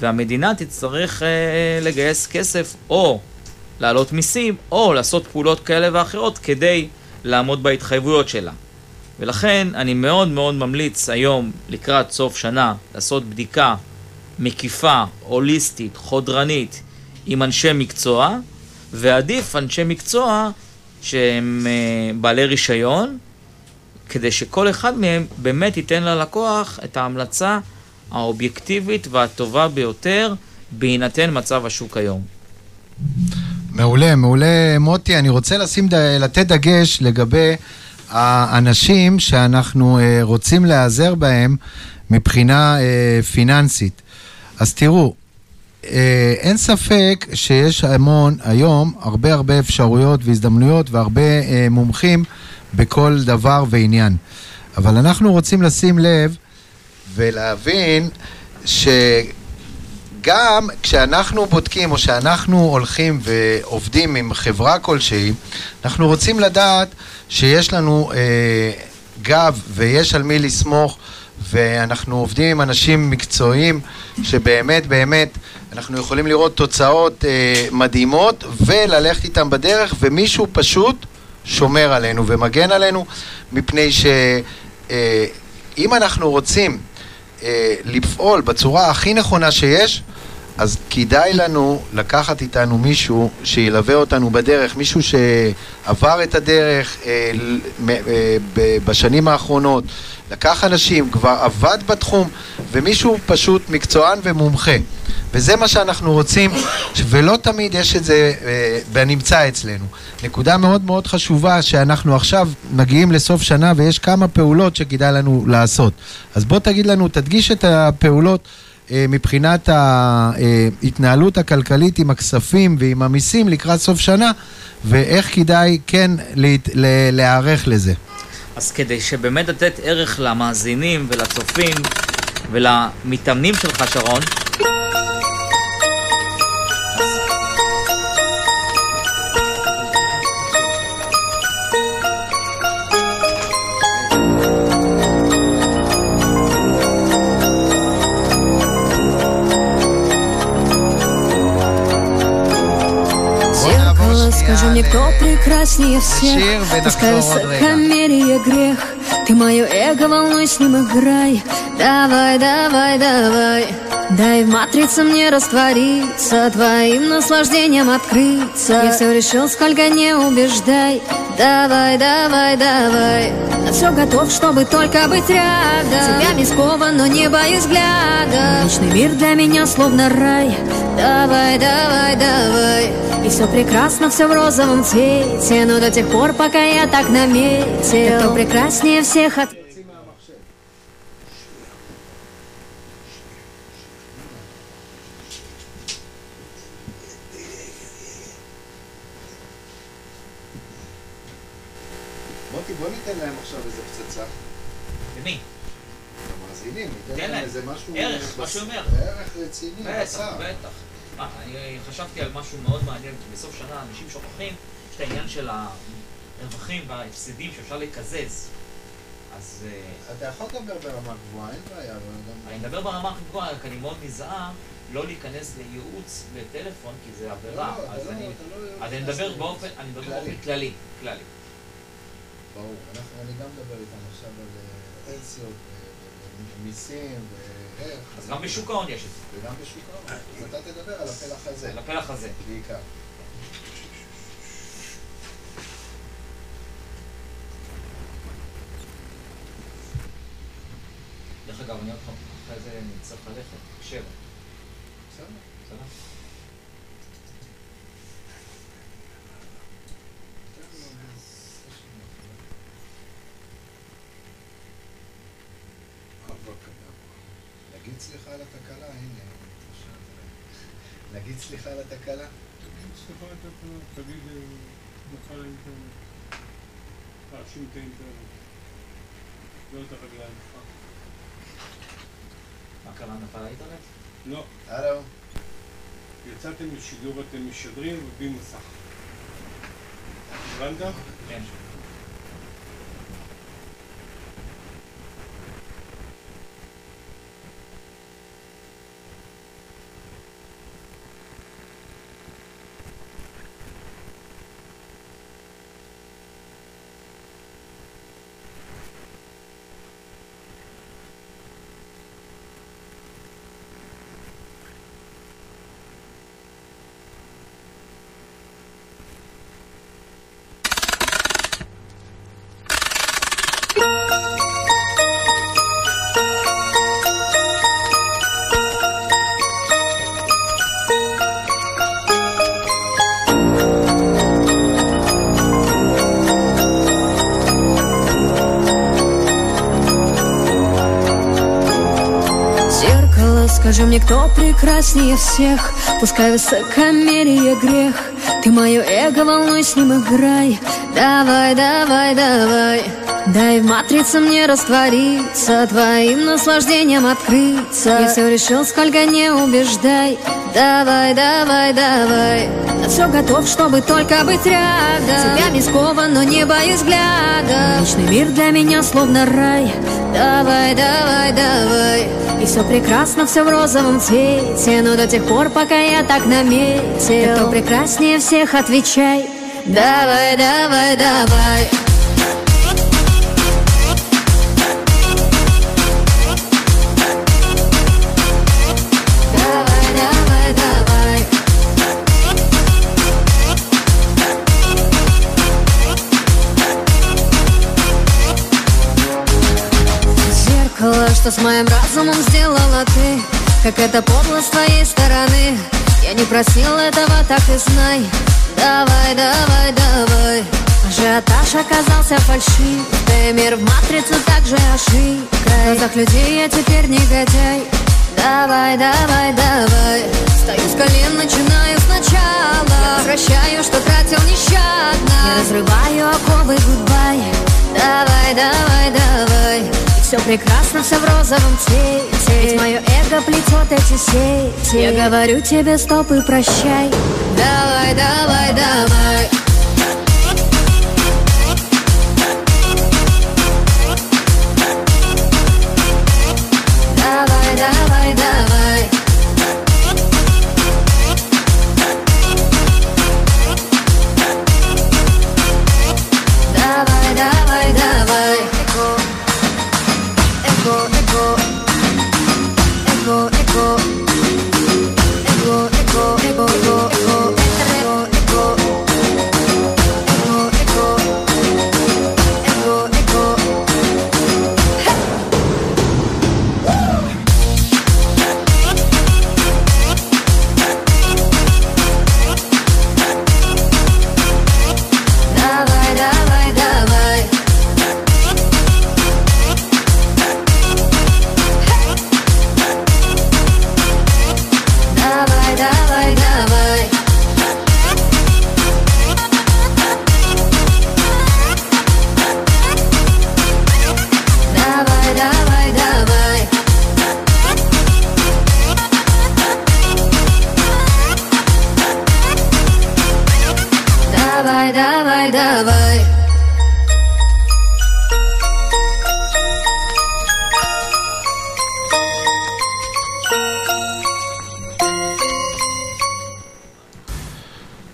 והמדינה תצטרך אה, לגייס כסף או להעלות מיסים, או לעשות פעולות כאלה ואחרות כדי לעמוד בהתחייבויות שלה. ולכן אני מאוד מאוד ממליץ היום, לקראת סוף שנה, לעשות בדיקה מקיפה, הוליסטית, חודרנית, עם אנשי מקצוע, ועדיף אנשי מקצוע שהם אה, בעלי רישיון, כדי שכל אחד מהם באמת ייתן ללקוח את ההמלצה האובייקטיבית והטובה ביותר בהינתן מצב השוק היום. מעולה, מעולה מוטי. אני רוצה לשים, לתת דגש לגבי האנשים שאנחנו אה, רוצים להיעזר בהם מבחינה אה, פיננסית. אז תראו, אה, אין ספק שיש המון, היום, הרבה הרבה אפשרויות והזדמנויות והרבה מומחים בכל דבר ועניין. אבל אנחנו רוצים לשים לב ולהבין ש... גם כשאנחנו בודקים או שאנחנו הולכים ועובדים עם חברה כלשהי, אנחנו רוצים לדעת שיש לנו אה, גב ויש על מי לסמוך ואנחנו עובדים עם אנשים מקצועיים שבאמת באמת אנחנו יכולים לראות תוצאות אה, מדהימות וללכת איתם בדרך ומישהו פשוט שומר עלינו ומגן עלינו מפני שאם אה, אנחנו רוצים אה, לפעול בצורה הכי נכונה שיש אז כדאי לנו לקחת איתנו מישהו שילווה אותנו בדרך, מישהו שעבר את הדרך אה, אה, בשנים האחרונות, לקח אנשים, כבר עבד בתחום, ומישהו פשוט מקצוען ומומחה. וזה מה שאנחנו רוצים, ולא תמיד יש את זה אה, בנמצא אצלנו. נקודה מאוד מאוד חשובה, שאנחנו עכשיו מגיעים לסוף שנה ויש כמה פעולות שכדאי לנו לעשות. אז בוא תגיד לנו, תדגיש את הפעולות. אה, מבחינת ההתנהלות הכלכלית עם הכספים ועם המיסים לקראת סוף שנה, ואיך כדאי כן להיערך לזה. אז כדי שבאמת לתת ערך למאזינים ולצופים ולמתאמנים שלך, שרון, Скажи мне, кто прекраснее всех? Пускай высокомерие грех. Ты мое эго волнуй, с ним играй. Давай, давай, давай Дай в матрице мне раствориться Твоим наслаждением открыться. Я все решил, сколько не убеждай. Давай, давай, давай. Я все готов, чтобы только быть рядом. Тебя не скован, но не боюсь взгляда. Личный мир для меня словно рай. Давай, давай, давай. И все прекрасно, все в розовом цвете Но до тех пор, пока я так наметил. Кто прекраснее всех от... ערך, מה שאומר. ערך רציני, בטח, בטח. אה, אני חשבתי על משהו מאוד מעניין, בסוף שנה אנשים שוכחים, יש את העניין של הרווחים וההפסדים שאפשר לקזז. אז... אה, אתה יכול לדבר ברמה גבוהה, אין בעיה, אבל גם... אני מדבר ברמה הכי גבוהה, רק אני מאוד נזהר לא להיכנס לייעוץ בטלפון, כי זה עבירה. לא, לא, אז אני מדבר באופן כללי. כללי. ברור. אני גם מדבר איתם עכשיו על אה, פנסיות, מיסים. אז גם בשוק ההון יש את זה. וגם בשוק ההון. אז אתה תדבר על הפלח הזה. על הפלח הזה. בעיקר. דרך אגב, אני עוד פעם, אחרי זה אני צריך ללכת, שבע. בסדר. בסדר. סליחה על התקלה, הנה, נגיד סליחה על התקלה? תגיד סליחה על התקלה, תגיד נפל האינטרנט. תאשים את האינטרנט. לא את הרגליים שלך. מה קרה, נפל האינטרנט? לא. הלו. יצאתם לשידור ואתם משדרים ובלי מסך. הבנת? כן. Скажи мне, кто прекраснее всех? Пускай высокомерие грех. Ты мое эго, волнуй с ним играй Давай, давай, давай. Дай в матрице мне раствориться Твоим наслаждением открыться. Я все решил, сколько не убеждай. Давай, давай, давай. Я все готов, чтобы только быть рядом. Тебя скован, но не боюсь взгляда. Личный мир для меня словно рай. Давай, давай, давай И все прекрасно, все в розовом цвете Но до тех пор, пока я так наметил. Кто прекраснее всех, отвечай. Давай, давай, давай что с моим разумом сделала ты. Как это подло с твоей стороны. Я не просил этого, так и знай. Давай, давай, давай. Ажиотаж оказался фальшивкой Мир в матрицу также ошибка В глазах людей я теперь негодяй. Давай, давай, давай. Стою с колен, начинаю сначала. Возвращаю, что тратил нещадно. Я разрываю оковы, гудбай Давай, давай, давай все прекрасно, все в розовом цвете. Ведь мое эго плетет эти сети. Я говорю тебе стоп и прощай. Давай, давай, давай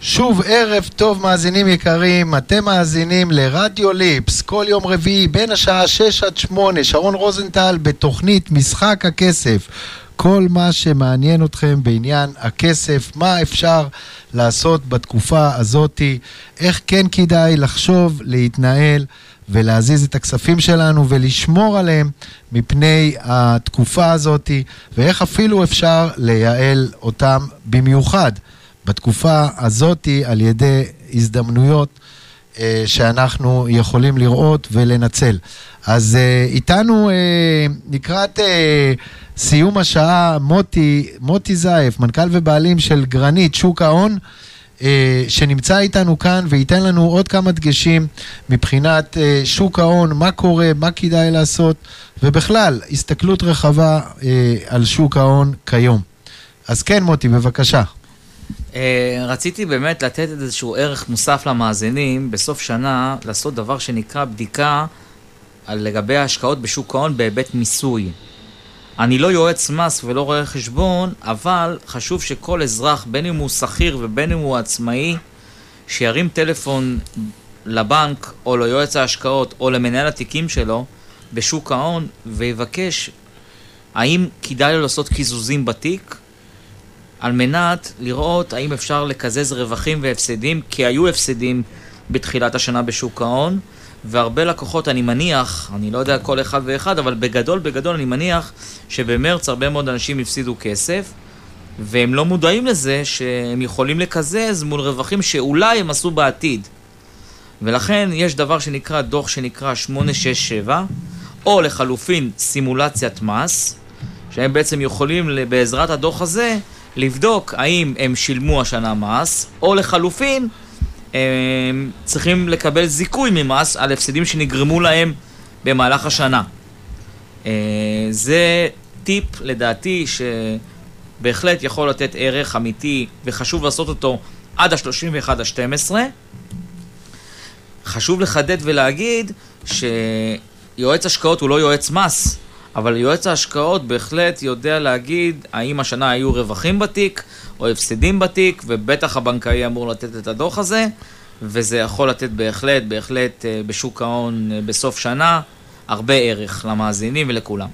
שוב ערב טוב מאזינים יקרים, אתם מאזינים לרדיו ליפס. כל יום רביעי בין השעה 6 עד 8, שרון רוזנטל בתוכנית משחק הכסף. כל מה שמעניין אתכם בעניין הכסף, מה אפשר לעשות בתקופה הזאתי, איך כן כדאי לחשוב, להתנהל ולהזיז את הכספים שלנו ולשמור עליהם מפני התקופה הזאתי, ואיך אפילו אפשר לייעל אותם במיוחד. בתקופה הזאתי על ידי הזדמנויות שאנחנו יכולים לראות ולנצל. אז אה, איתנו אה, לקראת אה, סיום השעה מוטי, מוטי זייף, מנכ"ל ובעלים של גרנית, שוק ההון. אה, שנמצא איתנו כאן וייתן לנו עוד כמה דגשים מבחינת אה, שוק ההון, מה קורה, מה כדאי לעשות, ובכלל, הסתכלות רחבה אה, על שוק ההון כיום. אז כן, מוטי, בבקשה. אה, רציתי באמת לתת איזשהו ערך מוסף למאזינים, בסוף שנה לעשות דבר שנקרא בדיקה על לגבי ההשקעות בשוק ההון בהיבט מיסוי. אני לא יועץ מס ולא רואה חשבון, אבל חשוב שכל אזרח, בין אם הוא שכיר ובין אם הוא עצמאי, שירים טלפון לבנק או ליועץ ההשקעות או למנהל התיקים שלו בשוק ההון ויבקש האם כדאי לו לעשות קיזוזים בתיק על מנת לראות האם אפשר לקזז רווחים והפסדים, כי היו הפסדים בתחילת השנה בשוק ההון, והרבה לקוחות, אני מניח, אני לא יודע כל אחד ואחד, אבל בגדול, בגדול אני מניח שבמרץ הרבה מאוד אנשים הפסידו כסף, והם לא מודעים לזה שהם יכולים לקזז מול רווחים שאולי הם עשו בעתיד. ולכן יש דבר שנקרא דוח שנקרא 867, או לחלופין סימולציית מס, שהם בעצם יכולים בעזרת הדוח הזה לבדוק האם הם שילמו השנה מס, או לחלופין, הם צריכים לקבל זיכוי ממס על הפסדים שנגרמו להם במהלך השנה. אה, זה טיפ, לדעתי, שבהחלט יכול לתת ערך אמיתי וחשוב לעשות אותו עד ה-31 ה-12. חשוב לחדד ולהגיד שיועץ השקעות הוא לא יועץ מס, אבל יועץ ההשקעות בהחלט יודע להגיד האם השנה היו רווחים בתיק או הפסדים בתיק, ובטח הבנקאי אמור לתת את הדוח הזה, וזה יכול לתת בהחלט, בהחלט אה, בשוק ההון אה, בסוף שנה הרבה ערך למאזינים ולכולם.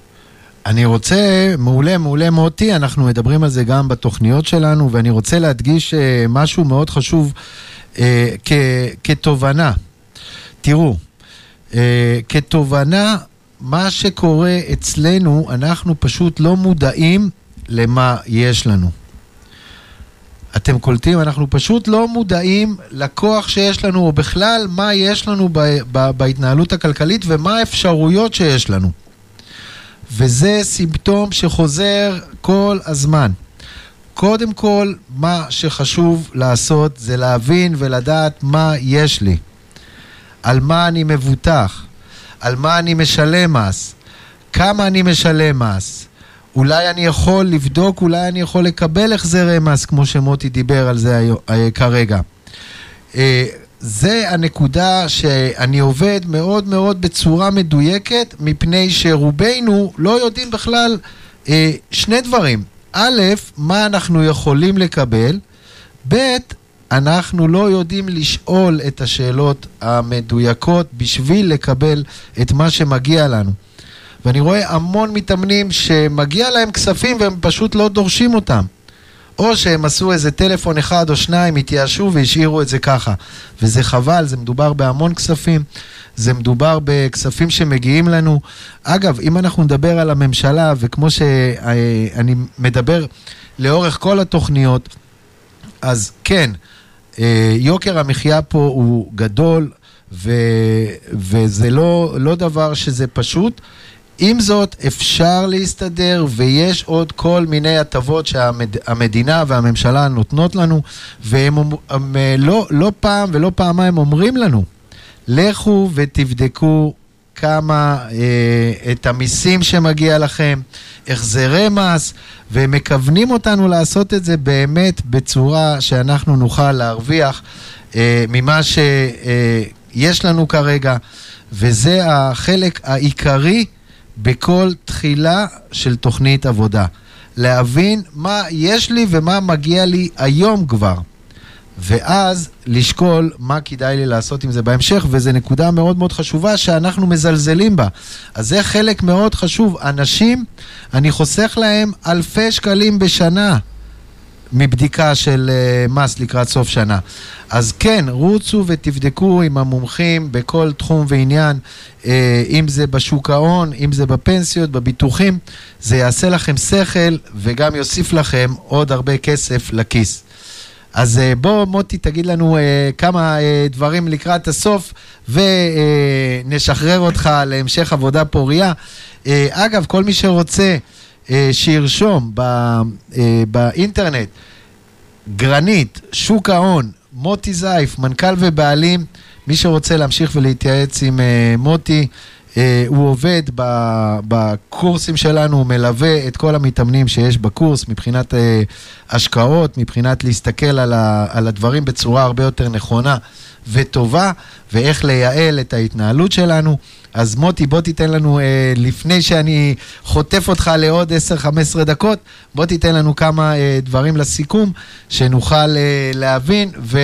אני רוצה, מעולה, מעולה מוטי, אנחנו מדברים על זה גם בתוכניות שלנו, ואני רוצה להדגיש אה, משהו מאוד חשוב אה, כ, כתובנה. תראו, אה, כתובנה, מה שקורה אצלנו, אנחנו פשוט לא מודעים למה יש לנו. אתם קולטים? אנחנו פשוט לא מודעים לכוח שיש לנו, או בכלל מה יש לנו ב, ב, בהתנהלות הכלכלית ומה האפשרויות שיש לנו. וזה סימפטום שחוזר כל הזמן. קודם כל, מה שחשוב לעשות זה להבין ולדעת מה יש לי, על מה אני מבוטח, על מה אני משלם מס, כמה אני משלם מס. אולי אני יכול לבדוק, אולי אני יכול לקבל החזרי מס, כמו שמוטי דיבר על זה אה, כרגע. אה, זה הנקודה שאני עובד מאוד מאוד בצורה מדויקת, מפני שרובנו לא יודעים בכלל אה, שני דברים. א', מה אנחנו יכולים לקבל, ב', אנחנו לא יודעים לשאול את השאלות המדויקות בשביל לקבל את מה שמגיע לנו. ואני רואה המון מתאמנים שמגיע להם כספים והם פשוט לא דורשים אותם. או שהם עשו איזה טלפון אחד או שניים, התייאשו והשאירו את זה ככה. וזה חבל, זה מדובר בהמון כספים, זה מדובר בכספים שמגיעים לנו. אגב, אם אנחנו נדבר על הממשלה, וכמו שאני מדבר לאורך כל התוכניות, אז כן, יוקר המחיה פה הוא גדול, ו, וזה לא, לא דבר שזה פשוט. עם זאת, אפשר להסתדר ויש עוד כל מיני הטבות שהמדינה והממשלה נותנות לנו, והם הם, הם, אה, לא, לא פעם ולא פעמיים אומרים לנו, לכו ותבדקו כמה, אה, את המיסים שמגיע לכם, החזרי מס, והם מכוונים אותנו לעשות את זה באמת בצורה שאנחנו נוכל להרוויח אה, ממה שיש אה, לנו כרגע, וזה החלק העיקרי בכל תחילה של תוכנית עבודה. להבין מה יש לי ומה מגיע לי היום כבר. ואז לשקול מה כדאי לי לעשות עם זה בהמשך, וזו נקודה מאוד מאוד חשובה שאנחנו מזלזלים בה. אז זה חלק מאוד חשוב. אנשים, אני חוסך להם אלפי שקלים בשנה. מבדיקה של uh, מס לקראת סוף שנה. אז כן, רוצו ותבדקו עם המומחים בכל תחום ועניין, uh, אם זה בשוק ההון, אם זה בפנסיות, בביטוחים, זה יעשה לכם שכל וגם יוסיף לכם עוד הרבה כסף לכיס. אז uh, בוא, מוטי, תגיד לנו uh, כמה uh, דברים לקראת הסוף, ונשחרר אותך להמשך עבודה פוריה. אגב, כל מי שרוצה... אה, שירשום בא, אה, באינטרנט, גרנית, שוק ההון, מוטי זייף, מנכ"ל ובעלים, מי שרוצה להמשיך ולהתייעץ עם אה, מוטי, הוא עובד בקורסים שלנו, הוא מלווה את כל המתאמנים שיש בקורס מבחינת השקעות, מבחינת להסתכל על הדברים בצורה הרבה יותר נכונה וטובה, ואיך לייעל את ההתנהלות שלנו. אז מוטי, בוא תיתן לנו, אה, לפני שאני חוטף אותך לעוד 10-15 דקות, בוא תיתן לנו כמה אה, דברים לסיכום, שנוכל אה, להבין, וגם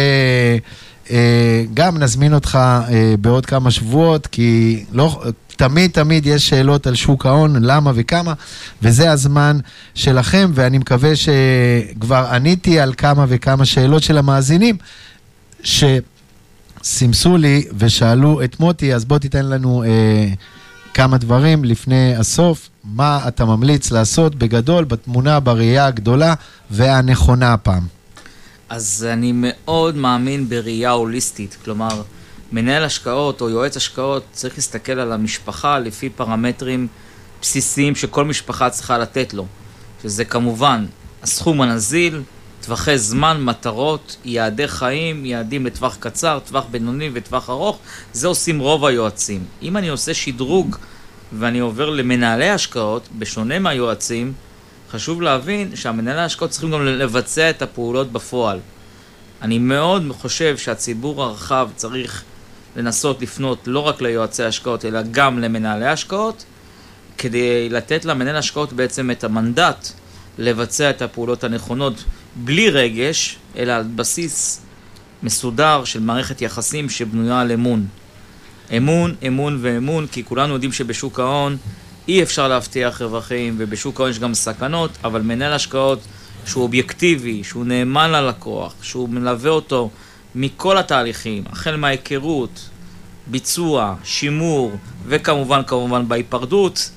אה, נזמין אותך אה, בעוד כמה שבועות, כי לא... תמיד תמיד יש שאלות על שוק ההון, למה וכמה, וזה הזמן שלכם, ואני מקווה שכבר עניתי על כמה וכמה שאלות של המאזינים, ש... סימסו לי ושאלו את מוטי, אז בוא תיתן לנו אה, כמה דברים לפני הסוף, מה אתה ממליץ לעשות בגדול, בתמונה, בראייה הגדולה והנכונה הפעם. אז אני מאוד מאמין בראייה הוליסטית, כלומר, מנהל השקעות או יועץ השקעות צריך להסתכל על המשפחה לפי פרמטרים בסיסיים שכל משפחה צריכה לתת לו, שזה כמובן הסכום הנזיל, טווחי זמן, מטרות, יעדי חיים, יעדים לטווח קצר, טווח בינוני וטווח ארוך, זה עושים רוב היועצים. אם אני עושה שדרוג ואני עובר למנהלי השקעות, בשונה מהיועצים, חשוב להבין שהמנהלי ההשקעות צריכים גם לבצע את הפעולות בפועל. אני מאוד חושב שהציבור הרחב צריך לנסות לפנות לא רק ליועצי השקעות, אלא גם למנהלי השקעות, כדי לתת למנהל השקעות בעצם את המנדט לבצע את הפעולות הנכונות בלי רגש, אלא על בסיס מסודר של מערכת יחסים שבנויה על אמון. אמון, אמון ואמון, כי כולנו יודעים שבשוק ההון אי אפשר להבטיח רווחים, ובשוק ההון יש גם סכנות, אבל מנהל השקעות שהוא אובייקטיבי, שהוא נאמן ללקוח, שהוא מלווה אותו מכל התהליכים, החל מההיכרות, ביצוע, שימור, וכמובן כמובן בהיפרדות,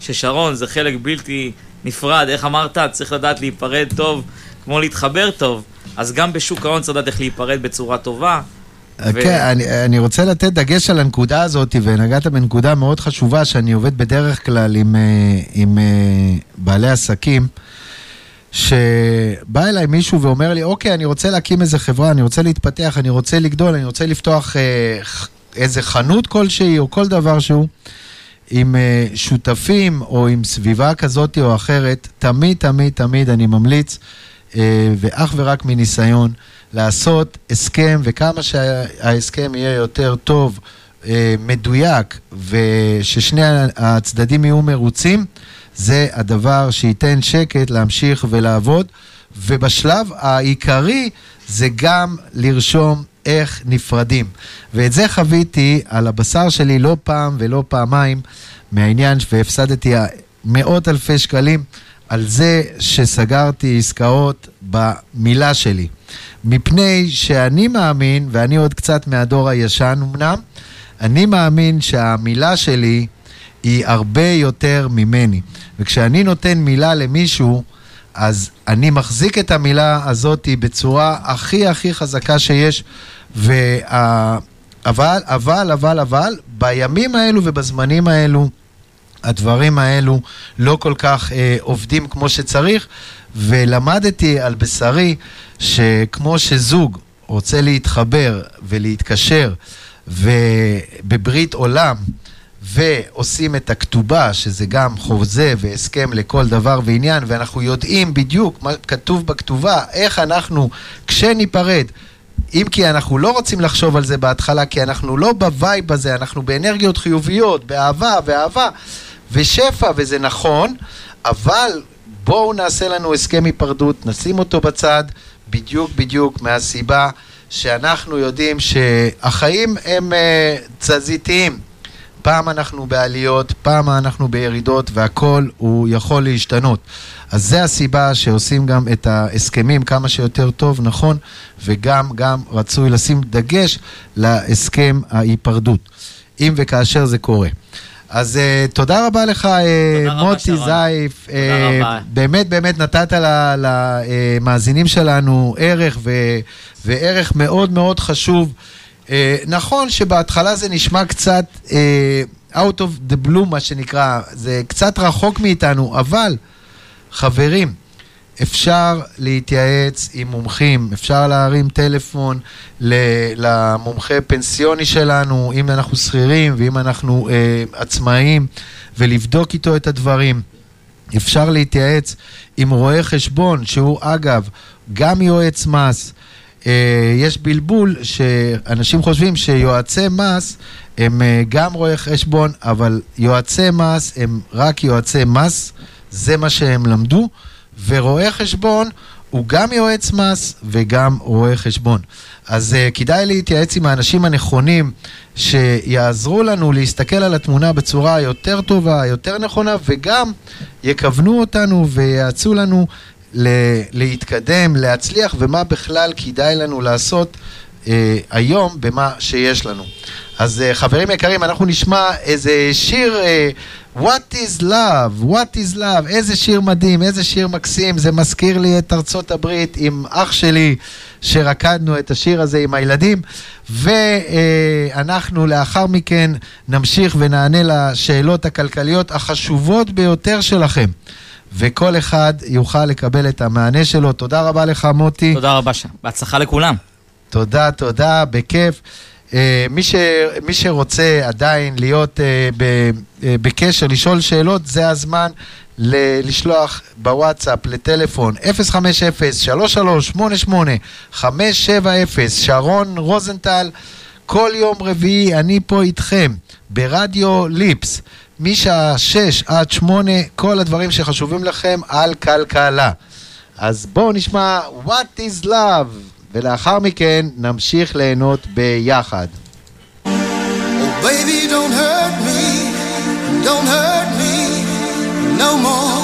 ששרון זה חלק בלתי נפרד, איך אמרת? צריך לדעת להיפרד טוב, כמו להתחבר טוב, אז גם בשוק ההון צריך לדעת איך להיפרד בצורה טובה. ו... כן, אני, אני רוצה לתת דגש על הנקודה הזאת, ונגעת בנקודה מאוד חשובה, שאני עובד בדרך כלל עם, אה, עם אה, בעלי עסקים, שבא אליי מישהו ואומר לי, אוקיי, אני רוצה להקים איזה חברה, אני רוצה להתפתח, אני רוצה לגדול, אני רוצה לפתוח אה, איזה חנות כלשהי או כל דבר שהוא. עם שותפים או עם סביבה כזאת או אחרת, תמיד, תמיד, תמיד אני ממליץ, ואך ורק מניסיון, לעשות הסכם, וכמה שההסכם יהיה יותר טוב, אה, מדויק, וששני הצדדים יהיו מרוצים, זה הדבר שייתן שקט להמשיך ולעבוד. ובשלב העיקרי זה גם לרשום איך נפרדים. ואת זה חוויתי על הבשר שלי לא פעם ולא פעמיים מהעניין, והפסדתי מאות אלפי שקלים על זה שסגרתי עסקאות במילה שלי. מפני שאני מאמין, ואני עוד קצת מהדור הישן אמנם, אני מאמין שהמילה שלי היא הרבה יותר ממני. וכשאני נותן מילה למישהו, אז אני מחזיק את המילה הזאת בצורה הכי הכי חזקה שיש. וה... אבל, אבל, אבל, אבל, בימים האלו ובזמנים האלו, הדברים האלו לא כל כך אה, עובדים כמו שצריך, ולמדתי על בשרי שכמו שזוג רוצה להתחבר ולהתקשר ובברית עולם ועושים את הכתובה, שזה גם חוזה והסכם לכל דבר ועניין, ואנחנו יודעים בדיוק מה כתוב בכתובה, איך אנחנו, כשניפרד, אם כי אנחנו לא רוצים לחשוב על זה בהתחלה, כי אנחנו לא בווייב הזה, אנחנו באנרגיות חיוביות, באהבה ואהבה ושפע, וזה נכון, אבל בואו נעשה לנו הסכם היפרדות, נשים אותו בצד, בדיוק בדיוק מהסיבה שאנחנו יודעים שהחיים הם uh, תזזיתיים. פעם אנחנו בעליות, פעם אנחנו בירידות, והכל הוא יכול להשתנות. אז זה הסיבה שעושים גם את ההסכמים כמה שיותר טוב, נכון, וגם גם רצוי לשים דגש להסכם ההיפרדות, אם וכאשר זה קורה. אז uh, תודה רבה לך, uh, מוטי זייף. תודה uh, רבה. באמת, באמת נתת למאזינים שלנו ערך, ו, וערך מאוד מאוד חשוב. Uh, נכון שבהתחלה זה נשמע קצת uh, out of the blue, מה שנקרא, זה קצת רחוק מאיתנו, אבל חברים, אפשר להתייעץ עם מומחים, אפשר להרים טלפון למומחה פנסיוני שלנו, אם אנחנו שכירים ואם אנחנו אה, עצמאים, ולבדוק איתו את הדברים. אפשר להתייעץ עם רואה חשבון, שהוא אגב גם יועץ מס. אה, יש בלבול שאנשים חושבים שיועצי מס הם אה, גם רואי חשבון, אבל יועצי מס הם רק יועצי מס, זה מה שהם למדו. ורואה חשבון הוא גם יועץ מס וגם רואה חשבון. אז uh, כדאי להתייעץ עם האנשים הנכונים שיעזרו לנו להסתכל על התמונה בצורה יותר טובה, יותר נכונה, וגם יכוונו אותנו ויעצו לנו ל- להתקדם, להצליח, ומה בכלל כדאי לנו לעשות אה, היום במה שיש לנו. אז אה, חברים יקרים, אנחנו נשמע איזה שיר, אה, What is Love, What is Love, איזה שיר מדהים, איזה שיר מקסים, זה מזכיר לי את ארצות הברית עם אח שלי, שרקדנו את השיר הזה עם הילדים, ואנחנו לאחר מכן נמשיך ונענה לשאלות הכלכליות החשובות ביותר שלכם. וכל אחד יוכל לקבל את המענה שלו. תודה רבה לך, מוטי. תודה רבה. בהצלחה לכולם. תודה, תודה, בכיף. Uh, מי, ש, מי שרוצה עדיין להיות uh, ב, uh, בקשר, לשאול שאלות, זה הזמן ל- לשלוח בוואטסאפ לטלפון 050-3388-570, שרון רוזנטל, כל יום רביעי אני פה איתכם ברדיו ליפס, משעה 6 עד 8, כל הדברים שחשובים לכם על כלכלה. אז בואו נשמע What is Love ולאחר מכן נמשיך ליהנות ביחד. Oh, baby, don't hurt me, don't hurt me no more.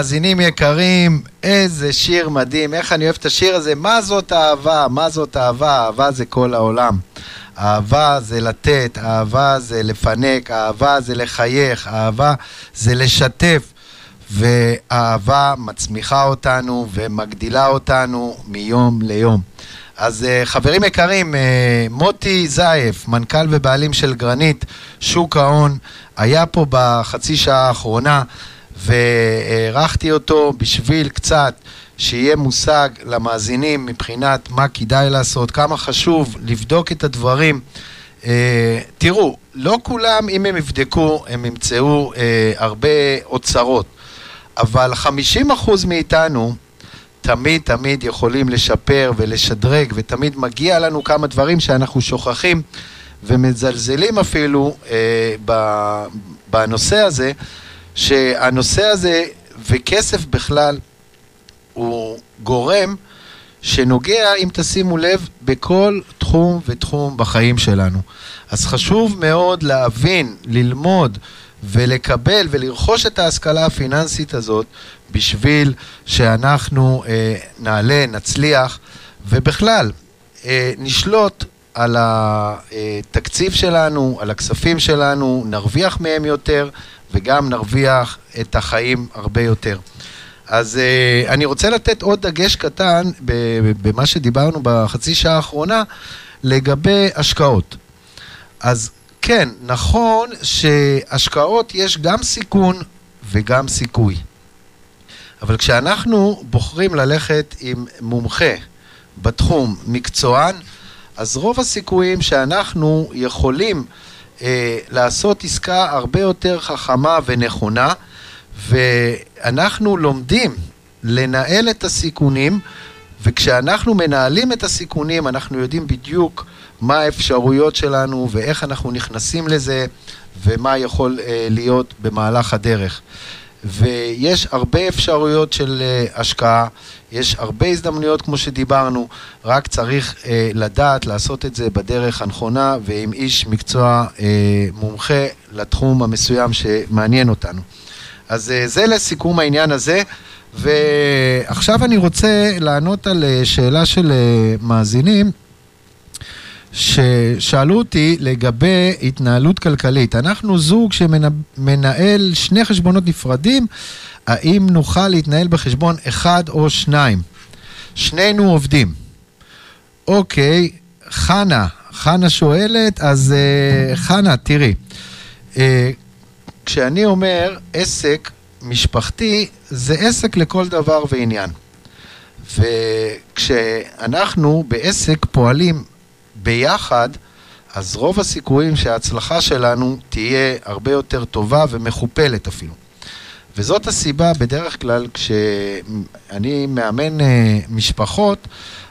מאזינים יקרים, איזה שיר מדהים, איך אני אוהב את השיר הזה, מה זאת אהבה, מה זאת אהבה, אהבה זה כל העולם. אהבה זה לתת, אהבה זה לפנק, אהבה זה לחייך, אהבה זה לשתף, ואהבה מצמיחה אותנו ומגדילה אותנו מיום ליום. אז אה, חברים יקרים, אה, מוטי זייף, מנכ"ל ובעלים של גרנית, שוק ההון, היה פה בחצי שעה האחרונה. והערכתי אותו בשביל קצת שיהיה מושג למאזינים מבחינת מה כדאי לעשות, כמה חשוב לבדוק את הדברים. Uh, תראו, לא כולם, אם הם יבדקו, הם ימצאו uh, הרבה אוצרות, אבל 50% מאיתנו תמיד תמיד יכולים לשפר ולשדרג, ותמיד מגיע לנו כמה דברים שאנחנו שוכחים ומזלזלים אפילו uh, בנושא הזה. שהנושא הזה וכסף בכלל הוא גורם שנוגע, אם תשימו לב, בכל תחום ותחום בחיים שלנו. אז חשוב מאוד להבין, ללמוד ולקבל ולרכוש את ההשכלה הפיננסית הזאת בשביל שאנחנו אה, נעלה, נצליח ובכלל אה, נשלוט על התקציב שלנו, על הכספים שלנו, נרוויח מהם יותר וגם נרוויח את החיים הרבה יותר. אז uh, אני רוצה לתת עוד דגש קטן במה שדיברנו בחצי שעה האחרונה לגבי השקעות. אז כן, נכון שהשקעות יש גם סיכון וגם סיכוי. אבל כשאנחנו בוחרים ללכת עם מומחה בתחום, מקצוען, אז רוב הסיכויים שאנחנו יכולים אה, לעשות עסקה הרבה יותר חכמה ונכונה, ואנחנו לומדים לנהל את הסיכונים, וכשאנחנו מנהלים את הסיכונים אנחנו יודעים בדיוק מה האפשרויות שלנו ואיך אנחנו נכנסים לזה ומה יכול אה, להיות במהלך הדרך. ויש הרבה אפשרויות של uh, השקעה, יש הרבה הזדמנויות כמו שדיברנו, רק צריך uh, לדעת לעשות את זה בדרך הנכונה ועם איש מקצוע uh, מומחה לתחום המסוים שמעניין אותנו. אז uh, זה לסיכום העניין הזה, ועכשיו אני רוצה לענות על uh, שאלה של uh, מאזינים. ששאלו אותי לגבי התנהלות כלכלית. אנחנו זוג שמנהל שני חשבונות נפרדים, האם נוכל להתנהל בחשבון אחד או שניים? שנינו עובדים. אוקיי, חנה, חנה שואלת, אז uh, חנה, תראי, uh, כשאני אומר עסק משפחתי, זה עסק לכל דבר ועניין. וכשאנחנו בעסק פועלים ביחד, אז רוב הסיכויים שההצלחה שלנו תהיה הרבה יותר טובה ומכופלת אפילו. וזאת הסיבה, בדרך כלל, כשאני מאמן אה, משפחות,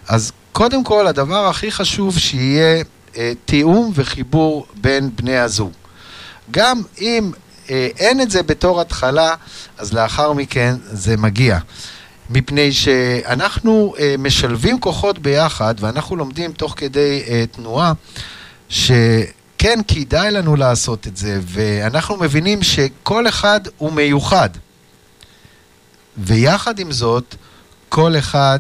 אז קודם כל, הדבר הכי חשוב שיהיה אה, תיאום וחיבור בין בני הזוג. גם אם אה, אין את זה בתור התחלה, אז לאחר מכן זה מגיע. מפני שאנחנו uh, משלבים כוחות ביחד, ואנחנו לומדים תוך כדי uh, תנועה, שכן כדאי לנו לעשות את זה, ואנחנו מבינים שכל אחד הוא מיוחד. ויחד עם זאת, כל אחד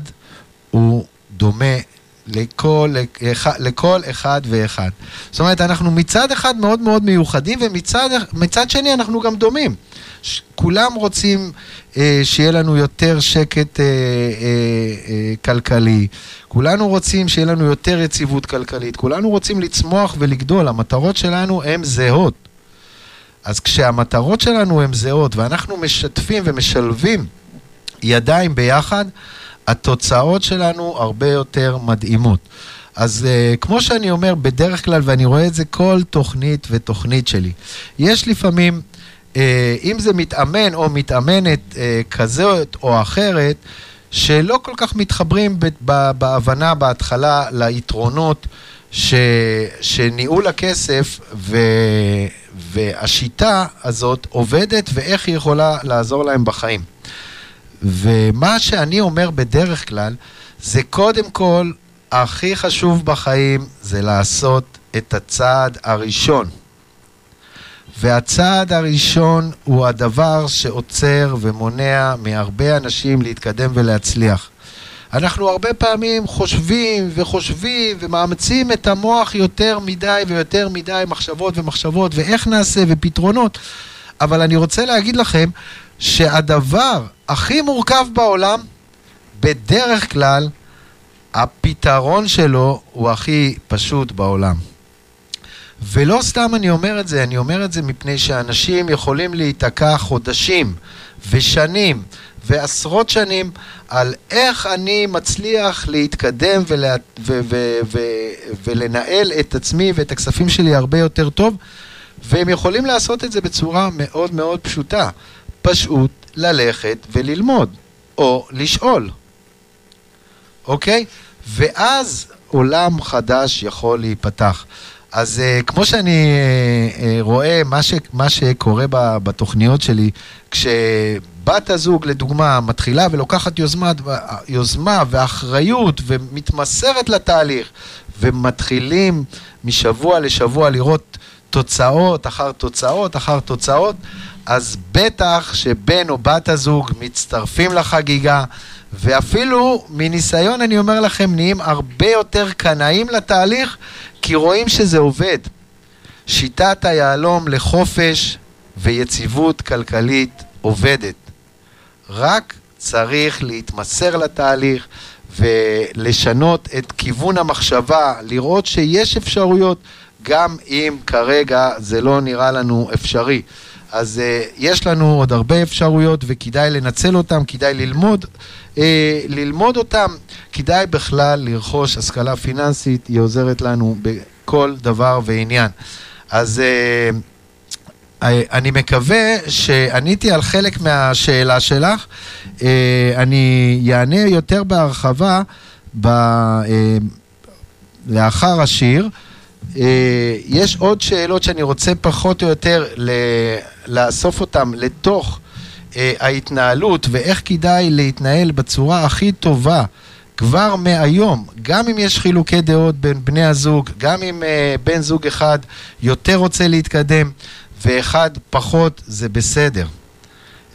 הוא דומה לכל, לכל אחד ואחד. זאת אומרת, אנחנו מצד אחד מאוד מאוד מיוחדים, ומצד שני אנחנו גם דומים. כולם רוצים אה, שיהיה לנו יותר שקט אה, אה, אה, כלכלי, כולנו רוצים שיהיה לנו יותר יציבות כלכלית, כולנו רוצים לצמוח ולגדול, המטרות שלנו הן זהות. אז כשהמטרות שלנו הן זהות ואנחנו משתפים ומשלבים ידיים ביחד, התוצאות שלנו הרבה יותר מדהימות. אז uh, כמו שאני אומר, בדרך כלל, ואני רואה את זה כל תוכנית ותוכנית שלי, יש לפעמים אם זה מתאמן או מתאמנת אה, כזאת או אחרת, שלא כל כך מתחברים בהבנה בהתחלה ליתרונות ש, שניהול הכסף ו, והשיטה הזאת עובדת ואיך היא יכולה לעזור להם בחיים. ומה שאני אומר בדרך כלל, זה קודם כל, הכי חשוב בחיים זה לעשות את הצעד הראשון. והצעד הראשון הוא הדבר שעוצר ומונע מהרבה אנשים להתקדם ולהצליח. אנחנו הרבה פעמים חושבים וחושבים ומאמצים את המוח יותר מדי ויותר מדי מחשבות ומחשבות ואיך נעשה ופתרונות, אבל אני רוצה להגיד לכם שהדבר הכי מורכב בעולם, בדרך כלל, הפתרון שלו הוא הכי פשוט בעולם. ולא סתם אני אומר את זה, אני אומר את זה מפני שאנשים יכולים להיתקע חודשים ושנים ועשרות שנים על איך אני מצליח להתקדם ולה, ו, ו, ו, ולנהל את עצמי ואת הכספים שלי הרבה יותר טוב, והם יכולים לעשות את זה בצורה מאוד מאוד פשוטה. פשוט ללכת וללמוד, או לשאול, אוקיי? ואז עולם חדש יכול להיפתח. אז uh, כמו שאני uh, uh, רואה מה, ש, מה שקורה ב, בתוכניות שלי, כשבת הזוג לדוגמה מתחילה ולוקחת יוזמה, יוזמה ואחריות ומתמסרת לתהליך ומתחילים משבוע לשבוע לראות תוצאות אחר תוצאות אחר תוצאות, אז בטח שבן או בת הזוג מצטרפים לחגיגה ואפילו מניסיון אני אומר לכם נהיים הרבה יותר קנאים לתהליך כי רואים שזה עובד. שיטת היהלום לחופש ויציבות כלכלית עובדת. רק צריך להתמסר לתהליך ולשנות את כיוון המחשבה, לראות שיש אפשרויות, גם אם כרגע זה לא נראה לנו אפשרי. אז uh, יש לנו עוד הרבה אפשרויות וכדאי לנצל אותם, כדאי ללמוד, uh, ללמוד אותם, כדאי בכלל לרכוש השכלה פיננסית, היא עוזרת לנו בכל דבר ועניין. אז uh, אני מקווה שעניתי על חלק מהשאלה שלך, uh, אני אענה יותר בהרחבה ב, uh, לאחר השיר. יש עוד שאלות שאני רוצה פחות או יותר. לאסוף אותם לתוך ההתנהלות ואיך כדאי להתנהל בצורה הכי טובה כבר מהיום, גם אם יש חילוקי דעות בין בני הזוג, גם אם uh, בן זוג אחד יותר רוצה להתקדם ואחד פחות, זה בסדר.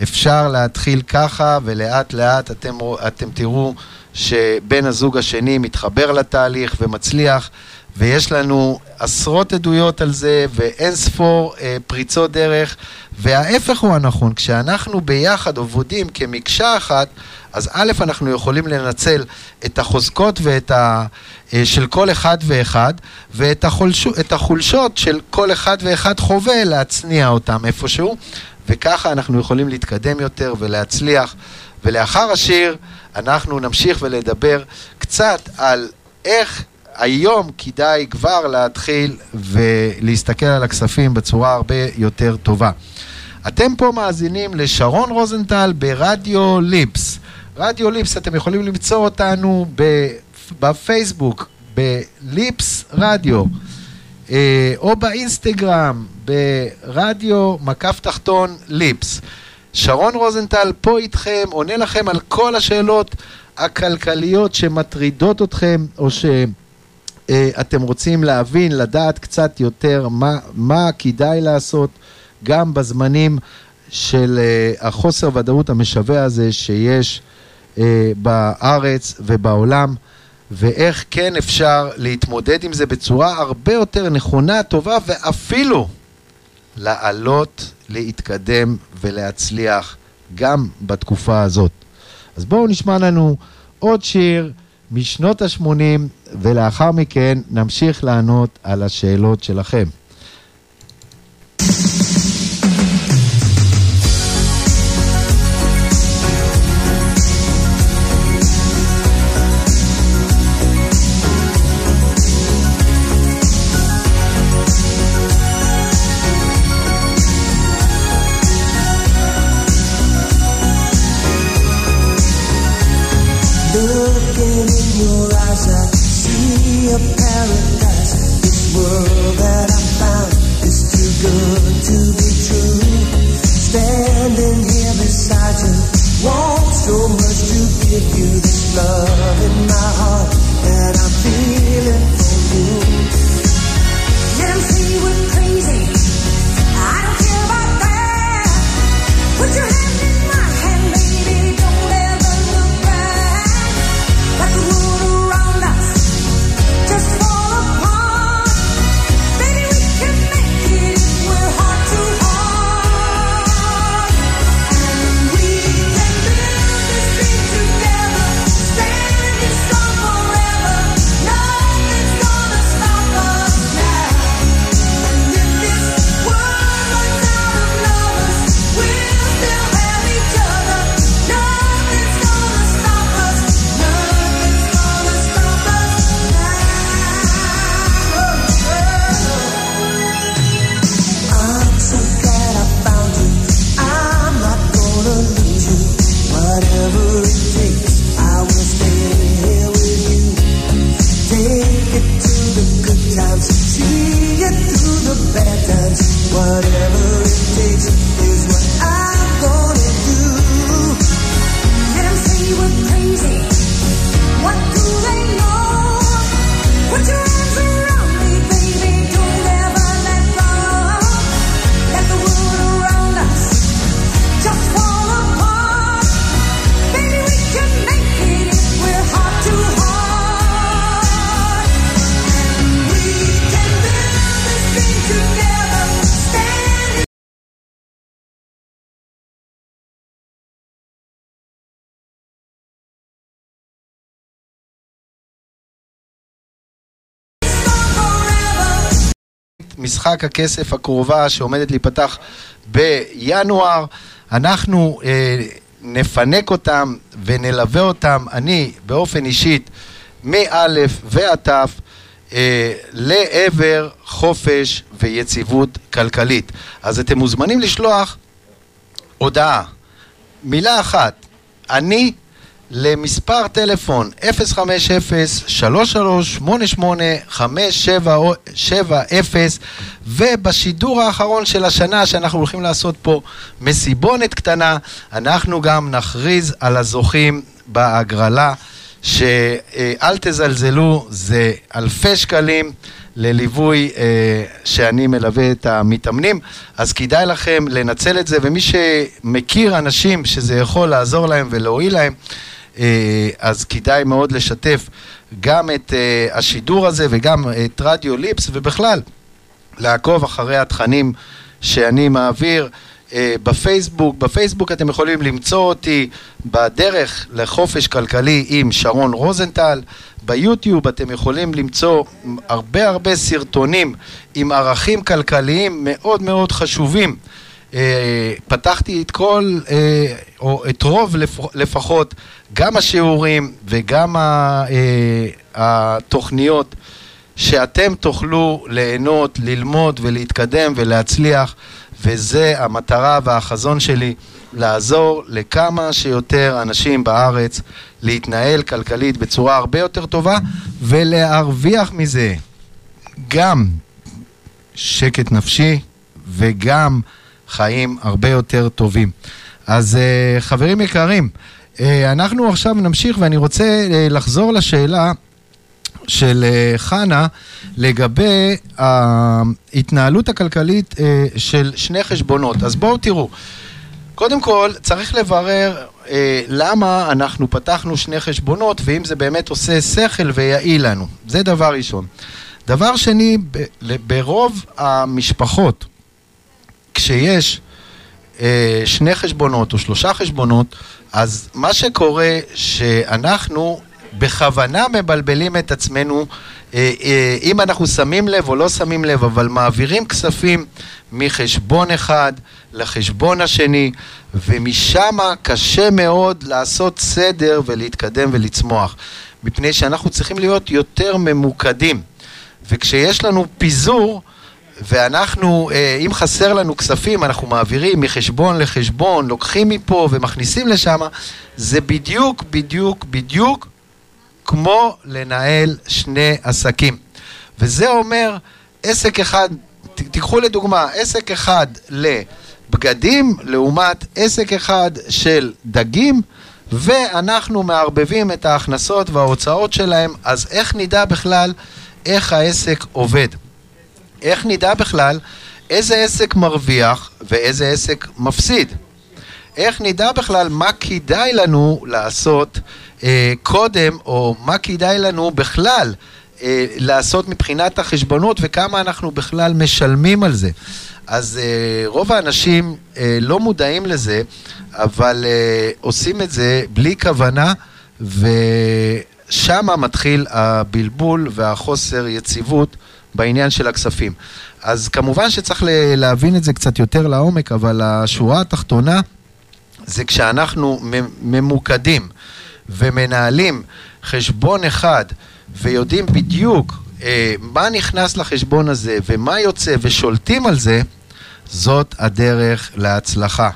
אפשר להתחיל ככה ולאט לאט אתם, אתם תראו שבן הזוג השני מתחבר לתהליך ומצליח ויש לנו עשרות עדויות על זה ואין ספור אה, פריצות דרך וההפך הוא הנכון, כשאנחנו ביחד עובדים כמקשה אחת אז א', אנחנו יכולים לנצל את החוזקות ואת ה... אה, של כל אחד ואחד ואת החולש... החולשות של כל אחד ואחד חווה להצניע אותם איפשהו וככה אנחנו יכולים להתקדם יותר ולהצליח. ולאחר השיר אנחנו נמשיך ולדבר קצת על איך היום כדאי כבר להתחיל ולהסתכל על הכספים בצורה הרבה יותר טובה. אתם פה מאזינים לשרון רוזנטל ברדיו ליפס. רדיו ליפס, אתם יכולים למצוא אותנו בפייסבוק, בליפס רדיו, אה, או באינסטגרם, ברדיו מקף תחתון ליפס. שרון רוזנטל פה איתכם, עונה לכם על כל השאלות הכלכליות שמטרידות אתכם, או ש... אה, אתם רוצים להבין, לדעת קצת יותר מה, מה כדאי לעשות גם בזמנים של uh, החוסר ודאות המשווע הזה שיש uh, בארץ ובעולם, ואיך כן אפשר להתמודד עם זה בצורה הרבה יותר נכונה, טובה, ואפילו לעלות, להתקדם ולהצליח גם בתקופה הזאת. אז בואו נשמע לנו עוד שיר. משנות ה-80, ולאחר מכן נמשיך לענות על השאלות שלכם. משחק הכסף הקרובה שעומדת להיפתח בינואר. אנחנו אה, נפנק אותם ונלווה אותם, אני באופן אישית, מא' ועד ת', אה, לעבר חופש ויציבות כלכלית. אז אתם מוזמנים לשלוח הודעה, מילה אחת, אני למספר טלפון 050-3388-5770 ובשידור האחרון של השנה שאנחנו הולכים לעשות פה מסיבונת קטנה, אנחנו גם נכריז על הזוכים בהגרלה שאל תזלזלו, זה אלפי שקלים לליווי אה, שאני מלווה את המתאמנים, אז כדאי לכם לנצל את זה, ומי שמכיר אנשים שזה יכול לעזור להם ולהועיל להם, אה, אז כדאי מאוד לשתף גם את אה, השידור הזה וגם את רדיו ליפס, ובכלל, לעקוב אחרי התכנים שאני מעביר. אה, בפייסבוק, בפייסבוק אתם יכולים למצוא אותי בדרך לחופש כלכלי עם שרון רוזנטל, ביוטיוב אתם יכולים למצוא הרבה הרבה סרטונים עם ערכים כלכליים מאוד מאוד חשובים. אה, פתחתי את כל, אה, או את רוב לפחות, גם השיעורים וגם התוכניות שאתם תוכלו ליהנות, ללמוד ולהתקדם ולהצליח וזה המטרה והחזון שלי, לעזור לכמה שיותר אנשים בארץ להתנהל כלכלית בצורה הרבה יותר טובה ולהרוויח מזה גם שקט נפשי וגם חיים הרבה יותר טובים. אז אה, חברים יקרים, אה, אנחנו עכשיו נמשיך ואני רוצה אה, לחזור לשאלה של אה, חנה לגבי ההתנהלות הכלכלית אה, של שני חשבונות. אז בואו תראו. קודם כל, צריך לברר אה, למה אנחנו פתחנו שני חשבונות ואם זה באמת עושה שכל ויעיל לנו. זה דבר ראשון. דבר שני, ברוב המשפחות, כשיש אה, שני חשבונות או שלושה חשבונות, אז מה שקורה שאנחנו בכוונה מבלבלים את עצמנו, אה, אה, אם אנחנו שמים לב או לא שמים לב, אבל מעבירים כספים מחשבון אחד לחשבון השני, ומשם קשה מאוד לעשות סדר ולהתקדם ולצמוח, מפני שאנחנו צריכים להיות יותר ממוקדים. וכשיש לנו פיזור, ואנחנו, אה, אם חסר לנו כספים, אנחנו מעבירים מחשבון לחשבון, לוקחים מפה ומכניסים לשם, זה בדיוק, בדיוק, בדיוק כמו לנהל שני עסקים. וזה אומר עסק אחד, תיקחו לדוגמה, עסק אחד לבגדים לעומת עסק אחד של דגים ואנחנו מערבבים את ההכנסות וההוצאות שלהם, אז איך נדע בכלל איך העסק עובד? איך נדע בכלל איזה עסק מרוויח ואיזה עסק מפסיד? איך נדע בכלל מה כדאי לנו לעשות קודם, או מה כדאי לנו בכלל אה, לעשות מבחינת החשבונות וכמה אנחנו בכלל משלמים על זה. אז אה, רוב האנשים אה, לא מודעים לזה, אבל אה, עושים את זה בלי כוונה, ושם מתחיל הבלבול והחוסר יציבות בעניין של הכספים. אז כמובן שצריך להבין את זה קצת יותר לעומק, אבל השורה התחתונה זה כשאנחנו ממוקדים ומנהלים חשבון אחד ויודעים בדיוק אה, מה נכנס לחשבון הזה ומה יוצא ושולטים על זה, זאת הדרך להצלחה.